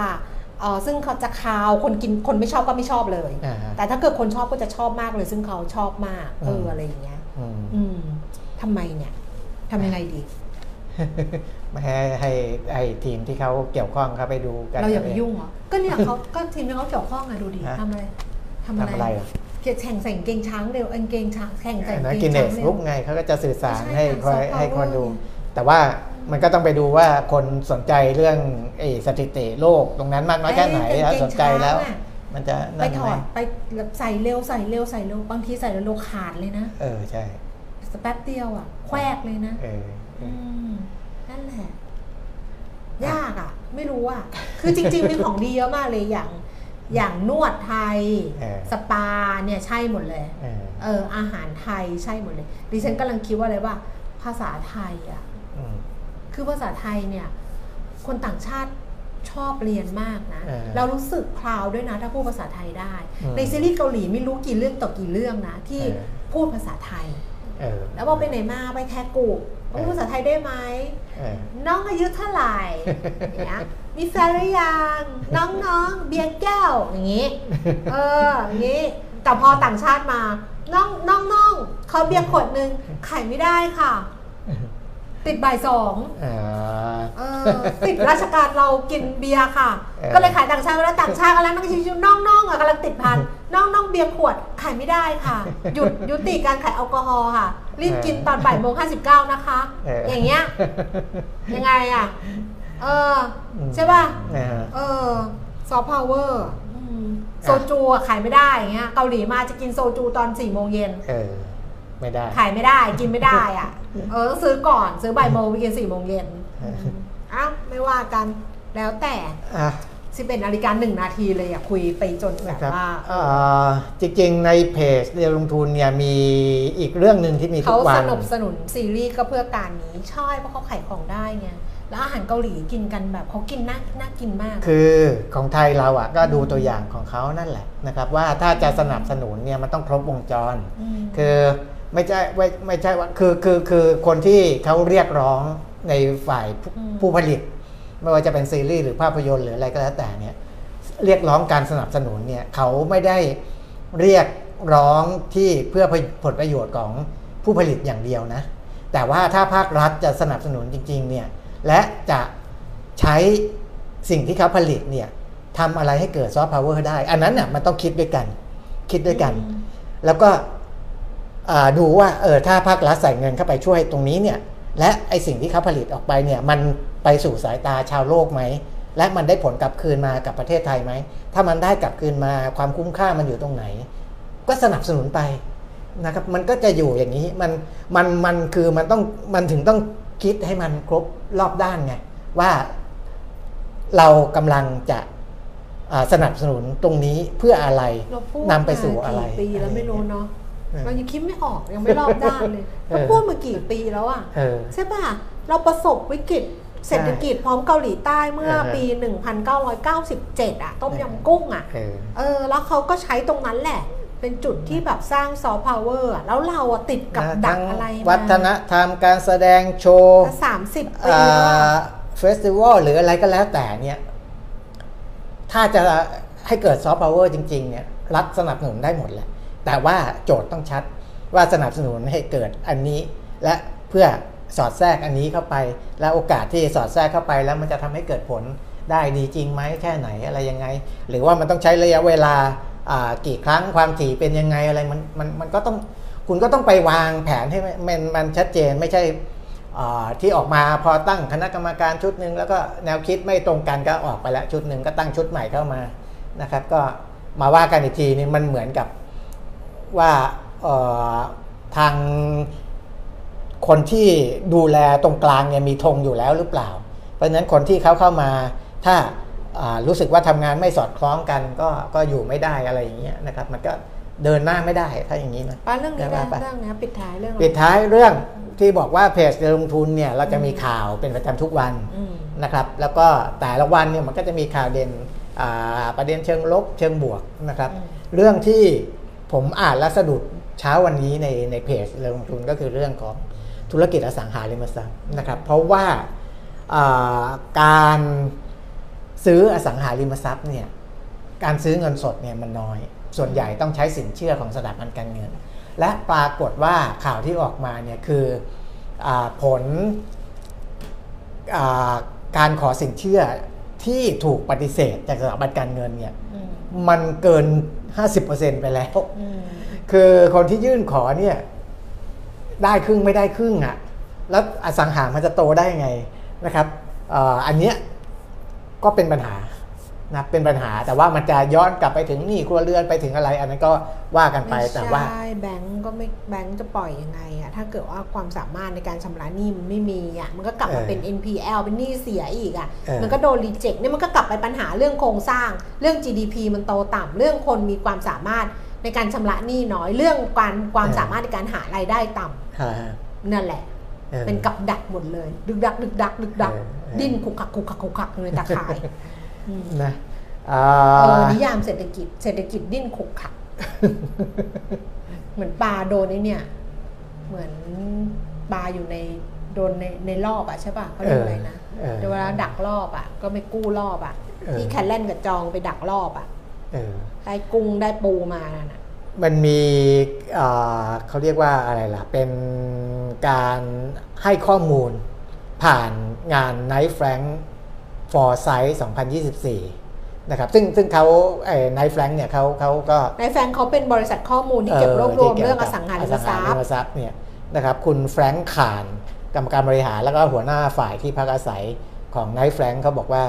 เออซึ่งเขาจะคาวคนกินคนไม่ชอบก็ไม่ชอบเลยอ่าฮะแต่ถ้าเกิดคนชอบก็จะชอบมากเลย ซึ่งเขาชอบมากเอออืมอะไรอย่างเงี้ยอืมอืมทำไมเนี่ยทำยังไงดีไม่ให้ให้ให้ทีมที่เขาเกี่ยวข้องเขาไปดูกันเราอย่าไปยุ่งเหรอก็เนี่ยเขาก็ทีมที่เขาเกี่ยวข้องอะดูดิฮะทำอะไรทำทำอะไรเหรอเกียร แข่งใส่กางเกงช้างเร็วกางเกงช้างแข่งใส่กางนะเกกินงเนช้างสเร็ลุวกไงเขาก็จะสื่อสารไม่ใช่ให้ค่ะคอย soft power ให้คนดูเนี่ยแต่ว่ามันก็ต้องไปดูว่าคนสนใจเรื่องไอ้สถิติโลกตรงนั้นมากน้อยแค่ไหนเอ้ยถ้าเกงสนใจแล้วช้างอะมันจะไปนั่นถไหอมดไปใส่เร็วใส่เร็วใส่เร็วบางทีใส่เร็วๆขาดเลยนะ เออใช่แป๊บเดียวอะ แควกเลยนะเออเออือมนั่นแหละยากอะ ไม่รู้อะ คือจริงๆมีของดีเยอะมากเลยอย่าง อย่างนวดไทย เออ สปาเนี่ยใช่หมดเลย เออเอออาหารไทยใช่หมดเลย ดิฉันกำลังคิดว่าอะไรว่า ภาษาไทยอะ อืม คือภาษาไทยเนี่ย คนต่างชาติชอบเรียนมากนะ เออเรารู้สึกพราวด้วยนะถ้าพูดภาษาไทยได้ อืมในซีรีส์เกาหลีไม่รู้กี่เรื่องต่อกี่เรื่องนะ ที่เออ พูดภาษาไทย เออ แล้วบอกไปไหนมาไปแทกูพูดภาษาไทยได้ไหม เออ น้องอายุเท่าไหร่อย่างเงี้ย มีแฟนหรือยังน้องๆ เบียร์แก้วอย่างงี้ เอออย่างงี้แต่พอต่างชาติมา น้องน้องน้องเขาเบียร์ขวดหนึ่งขายไม่ได้ค่ะ ติดบ่ายสองเออเออติดราชการเรากินเบียร์ค่ะเออก็เลยขายต่างชาติแล้วต่างชาติกำลังนั่งชิวๆน้องน้องๆอะกำลังติดพันน้องน้องๆเบียร์ขวดขายไม่ได้ค่ะ หยุดยุติการขายแอลกอฮอล์ค่ะ รีบกินตอนบ่ายโมงห้าสิบเก้านะคะเออออย่างเงี้ยยังไงอะ เอออืมใช่ป่ะเออเออซอฟต์พาวเวอร์โซจูอะขายไม่ได้อย่างเงี้ยเกาหลีมาจะกินโซจูตอนสี่โมงเย็นเออ ไม่ได้ ขายไม่ได้กินไม่ได้อะ เออต้องซื้อก่อนซื้อบ่ายโมงไปกินสี่โมงเย็นเออออ้าวไม่ว่ากันแล้วแต่ อะ 11นาฬิกาหนึ่งนาทีเลยอะคุยไปจนแบนะครับว่า เอ่อจริงๆ ในเพจเรียนลงทุนเนี่ยมีอีกเรื่องหนึ่งที่มีทุเขากวัสนนับสนุนซีรีส์ก็เพื่อการนี้ใช่เพราะเขาขายของได้ไง แล้วอาหารเกาหลีกินกันแบบเขากินน่าน่ากินมาก คือของไทยเราอะก็ดูตัวอย่างของเขานั่นแหละนะครับ ว่าถ้าจะสนับสนุนเนี่ยมันต้องครบวงจรมคือไม่ใช่ไม่ไม่ใช่ว่าคือคือคือคนที่เขาเรียกร้องในฝ่ายผู้อืมผู้ผลิต ไม่ว่าจะเป็นซีรีส์หรือภาพยนตร์หรืออะไรก็แล้วแต่เนี่ยเรียกร้องการสนับสนุนเนี่ยเขาไม่ได้เรียกร้องที่เพื่อผลประโยชน์ของผู้ผลิตอย่างเดียวนะ แต่ว่าถ้าภาครัฐจะสนับสนุนจริง ๆ เนี่ย และจะใช้สิ่งที่เขาผลิตเนี่ยทำอะไรให้เกิดซอฟต์พาวเวอร์ได้ อันนั้นน่ะมันต้องคิดด้วยกัน คิดด้วยกันอืมแล้วก็อ่าดูว่าเออถ้าภาครัฐใส่เงินเข้าไปช่วยตรงนี้เนี่ยและไอสิ่งที่เขาผลิตออกไปเนี่ยมันไปสู่สายตาชาวโลกไหม และมันได้ผลกลับคืนมากับประเทศไทยไหม ถ้ามันได้กลับคืนมาความคุ้มค่ามันอยู่ตรงไหน ก็สนับสนุนไปนะครับมันก็จะอยู่อย่างนี้มันมันมันคือมันต้องมันถึงต้อง คิดให้มันครบรอบด้านไงว่าเรากำลังจะอ่าสนับสนุนตรงนี้เพื่ออะไรเราพูดนำไปสู่อะไรมากี่ปีแล้วไม่รู้เนาะเออเรายังคิดไม่ออกยังไม่รอบด้านเลยเออเราพูดมากี่ปีแล้วอะเออใช่ป่ะเราประสบวิกฤตเศรษฐกิจพร้อมเกาหลีใต้เมื่อเออปี 1997 อะ ต้มยำกุ้งอะเออเออแล้วเขาก็ใช้ตรงนั้นแหละ เป็นจุดที่แบบสร้างซอฟต์พาวเวอร์อะแล้วเราอะติดกับดักอะไรมาวัฒนธรรมการแสดงโชว์สามสิบปีแล้วอะ festival หรืออะไรก็แล้วแต่เนี่ย ถ้าจะให้เกิดซอฟต์พาวเวอร์จริง ๆ เนี่ย รัฐสนับสนุนได้หมดแหละ แต่ว่าโจทย์ต้องชัดว่าสนับสนุนให้เกิดอันนี้ และเพื่อสอดแทรกอันนี้เข้าไป และโอกาสที่สอดแทรกเข้าไปแล้วมันจะทำให้เกิดผลได้ดีจริงไหมแค่ไหนอะไรยังไง หรือว่ามันต้องใช้ระยะเวลาอ่า กี่ครั้งความถี่เป็นยังไงอะไรมันมันมันก็ต้องคุณก็ต้องไปวางแผนให้มันมันชัดเจนไม่ใช่ที่ออกมาพอตั้งคณะกรรมการชุดหนึ่งแล้วก็แนวคิดไม่ตรงกันก็ออกไปแล้วชุดหนึ่งก็ตั้งชุดใหม่เข้ามานะครับ ก็มาว่ากันอีกทีนี่มันเหมือนกับว่าทางคนที่ดูแลตรงกลางเนี่ยมีธงอยู่แล้วหรือเปล่า เพราะฉะนั้นคนที่เขาเข้ามาถ้า รู้สึกว่าทำงานไม่สอดคล้องกันก็ก็อยู่ไม่ได้อะไรอย่างเงี้ยนะครับมันก็เดินหน้าไม่ได้ถ้าอย่างนี้นะไปเรื่องนี้เดี๋ได้ยวไปเรื่องนี้ปิดท้ายเรื่องอะไรปิดท้ายเรื่องที่บอกว่าเพจเดินลงทุนเนี่ยเราจะมีข่าวเป็นประจำทุกวันอืมนะครับแล้วก็แต่ละวันเนี่ยมันก็จะมีข่าวเด่นอ่าประเด็นเชิงลบเชิงบวกนะครับอืมเรื่องที่ผมอ่านและสะดุดเช้าวันนี้ในในเพจเดินลงทุนก็คือเรื่องของธุรกิจอสังหาริมทรัพย์นะครับ เพราะว่าอ่าการ ซื้ออสังหาริมทรัพย์เนี่ยการซื้อเงินสดเนี่ยมันน้อย ส่วนใหญ่ต้องใช้สินเชื่อของสถาบันการเงิน และปรากฏว่าข่าวที่ออกมาเนี่ยคืออาผลอ่าการขอสินเชื่อที่ถูกปฏิเสธจากสถาบันการเงินเนี่ยอืมมันเกิน 50%ไปแล้วอืมคือคนที่ยื่นขอเนี่ยได้ครึ่งไม่ได้ครึ่งอะ่ะ แล้วอสังหามันจะโตได้ยังไงนะครับเอ่ออันเนี้ย ก็เป็นปัญหานะเป็นปัญหาแต่ว่ามันจะย้อนกลับไปถึงหนี้ครัวเรือนไปถึงอะไร อันนั้นก็ว่ากันไปไม่แต่ว่าใช่แบงก์ก็ไม่แบงก์จะปล่อยยังไงอะถ้าเกิดว่าความสามารถในการชำระหนี้มันไม่มีอะมันก็กลับมาเออเป็น NPL เป็นหนี้เสียอีกอะเออมันก็โดนรีเจ็คเนี่ยมันก็กลับไปปัญหาเรื่องโครงสร้าง เรื่อง GDP มันโตต่ำเรื่องคนมีความสามารถในการชำระหนี้น้อยเรื่องการความสามารถในการหารายได้ต่ำอ่านั่นแหละออเป็นกับดักหมดเลย ดึกดักดึกดักดึกดักเออเออดิ้นคุกคักคุกคักคุกคักในตาข่ายอืมนะอ่าเออนิยามเศรษฐกิจ เศรษฐกิจดิ้นคุกคัก เหมือนปลาโดนไอ้เนี่ย เหมือนปลาอยู่ในโดนในในรอบอะใช่ป่ะเขาเรียกอะไรนะเออเดี๋ยวเวลาดักรอบอะก็ไม่กู้รอบอะเออที่แคลนกับจองไปดักรอบอะเออได้กุ้งได้ปูมานั่นน่ะมันมีอ่าเขาเรียกว่าอะไรล่ะ เป็นการให้ข้อมูล ผ่านงาน Night Frank Foresight 2024 นะครับ ซึ่งซึ่งเขาไอ้ Night Frank เนี่ยเขาเขาก็ในแฟนเขาเป็นบริษัทข้อมูลที่เก็บรวบรวมที่เรื่องอกี่ยวกับสังหาริมอทรัพริย์มทรัพย์เนี่ยนะครับคุณแฟรงค์ขานกรรมการบริหารแล้วก็หัวหน้าฝ่ายที่พักอาศัยของไนท์แฟรงค์เขาบอกว่า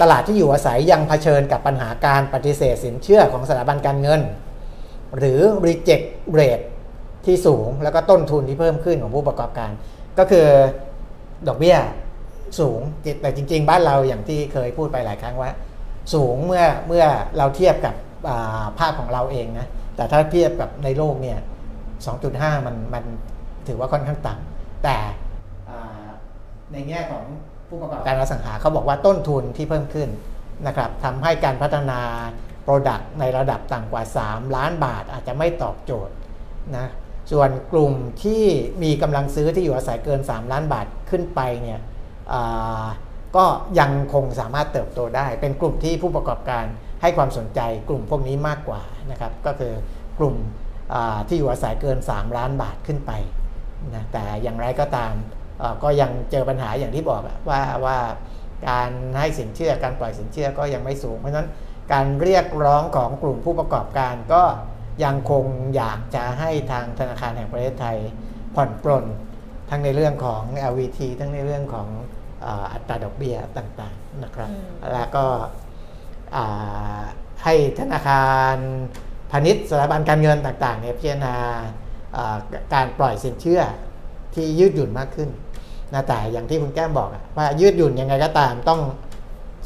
ตลาดที่อยู่อาศัยยังเผชิญกับปัญหาการปฏิเสธสินเชื่อของสถาบันการเงิน หรือ reject rate ที่สูงแล้วก็ต้นทุนที่เพิ่มขึ้นของผู้ประกอบการ ก็คือ ดอกเบี้ยสูงแต่จริง ๆ บ้านเราอย่างที่เคยพูดไปหลายครั้งว่า สูงเมื่อเมื่อเราเทียบกับาภาคของเราเองนะแต่ถ้าเทียบกับในโลกเนี่ย 2.5 มันมันถือว่าค่อนข้างต่ำแต่ในแง่ของผู้ประกอบการอสังหาเขาบอกว่าต้นทุนที่เพิ่มขึ้นนะครับทำให้การพัฒนา Product ในระดับต่ำกว่า 3 ล้านบาทอาจจะไม่ตอบโจทย์นะ ส่วนกลุ่มที่มีกำลังซื้อที่อยู่อาศัยเกิน 3 ล้านบาทขึ้นไปเนี่ยก็ยังคงสามารถเติบโตได้ เป็นกลุ่มที่ผู้ประกอบการให้ความสนใจกลุ่มพวกนี้มากกว่านะครับ ก็คือกลุ่มที่อยู่อาศัยเกิน 3 ล้านบาทขึ้นไปนะแต่อย่างไรก็ตามก็ยังเจอปัญหาอย่างที่บอกว่าว่าการให้สินเชื่อการปล่อยสินเชื่อก็ยังไม่สูง เพราะฉะนั้นการเรียกร้องของกลุ่มผู้ประกอบการก็ ยังคงอยากจะให้ทางธนาคารแห่งประเทศไทยผ่อนปลนทั้งในเรื่องของ LVT ทั้งในเรื่องของอ่าอัตราดอกเบี้ยต่างๆนะครับอืมแล้วก็อ่าให้ธนาคารพาณิชย์สถาบันการเงินต่างๆเนี่ยพิจารณาอ่าการปล่อยสินเชื่อที่ยืดหยุ่นมากขึ้นนะแต่อย่างที่คุณแก้มบอกอะว่ายืดหยุ่นยังไงก็ตามต้อง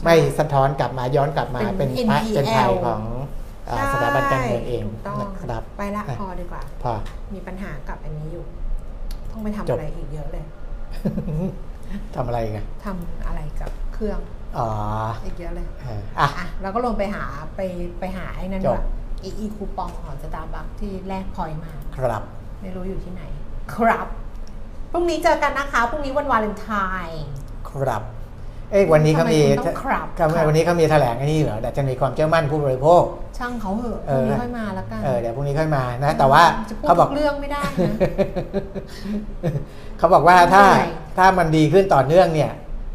ไม่สะท้อนกลับมาย้อนกลับมาเป็เป็นนพระ NPL เป็นภัยของอ่าใช่ สถาบันการเงินเองถูกต้องนะครับไปละอะพอดีกว่าพอมีปัญหากับอันนี้อยู่ ต้องไปทำจบอะไรอีกเยอะเลยทำอะไรกันทำอะไรกับเครื่องอ๋ออีกเยอะเลยเอออะอะเราก็ลงไปหาไปไปหาไอ้นั่นจบว่าอีอีคูปองของสตาร์บัคที่แลก point มา ครับ ไม่รู้อยู่ที่ไหน ครับ พรุ่งนี้เจอกันนะคะ พรุ่งนี้วันวาเลนไทน์ ครับ เอ้ยวันนี้เขามีทำไมคุณต้องครับทำไมครับวันนี้เขามีแถลงไอ้นี่เหรอดัชนีความเชื่อมั่นผู้บริโภค ช่างเขาเหอะเออพรุ่งนี้ค่อยมาแล้วกันเออเดี๋ยวพรุ่งนี้ค่อยมานะ แต่ว่าจะพูดเขาบอกทุกเรื่องไม่ได้นะเขาบอกว่าถ้าเหนื่อยถ้ามันดีขึ้นต่อเนื่องเนี่ย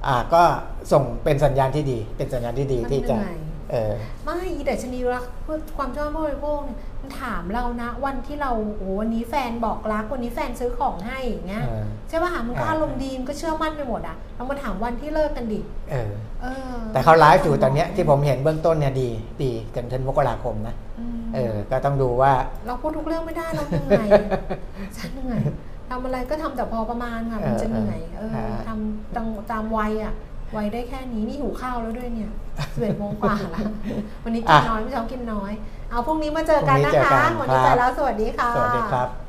อ่าก็ส่งเป็นสัญญาณที่ดี เป็นสัญญาณที่ดีมันที่จะเหนื่อยเออไม่อีดัชนีรักเพื่อความชอบผู้บริโภคเนี่ยมัน ถามเรานะวันที่เราโอ้วันนี้แฟนบอกรักวันนี้แฟนซื้อของให้อย่างเงี้ยเออใช่ป่ะมันก็อ่าอารมณ์ดีมันก็เชื่อมั่นไปหมดอะเรามาถามวันที่เลิกกันดิเออเออแต่เขาไลฟ์อยู่ตอนเนี้ยที่ผมเห็นเบื้องต้นเนี่ยดีดีกันถึงมกราคมนะมเออ ก็ต้องดูว่า เราพูดทุกเรื่องไม่ได้เราเหนื่อยฉันเหนื่อยทำอะไรก็ทำแต่พอประมาณค่ะมันจะเหนื่อยเออเออทำตามตามวัยอะวัยได้แค่นี้นี่หิวข้าวแล้วด้วยเนี่ยสิบเอ็ดโมงกว่าละวันนี้กินน้อยไม่เช้ากินน้อย เอาพรุ่งนี้มาเจอกันพรุ่งนี้นะเจอกัคะนวันนี้ครับไปแล้วสวัสดีค่ะ สวัสดีครับ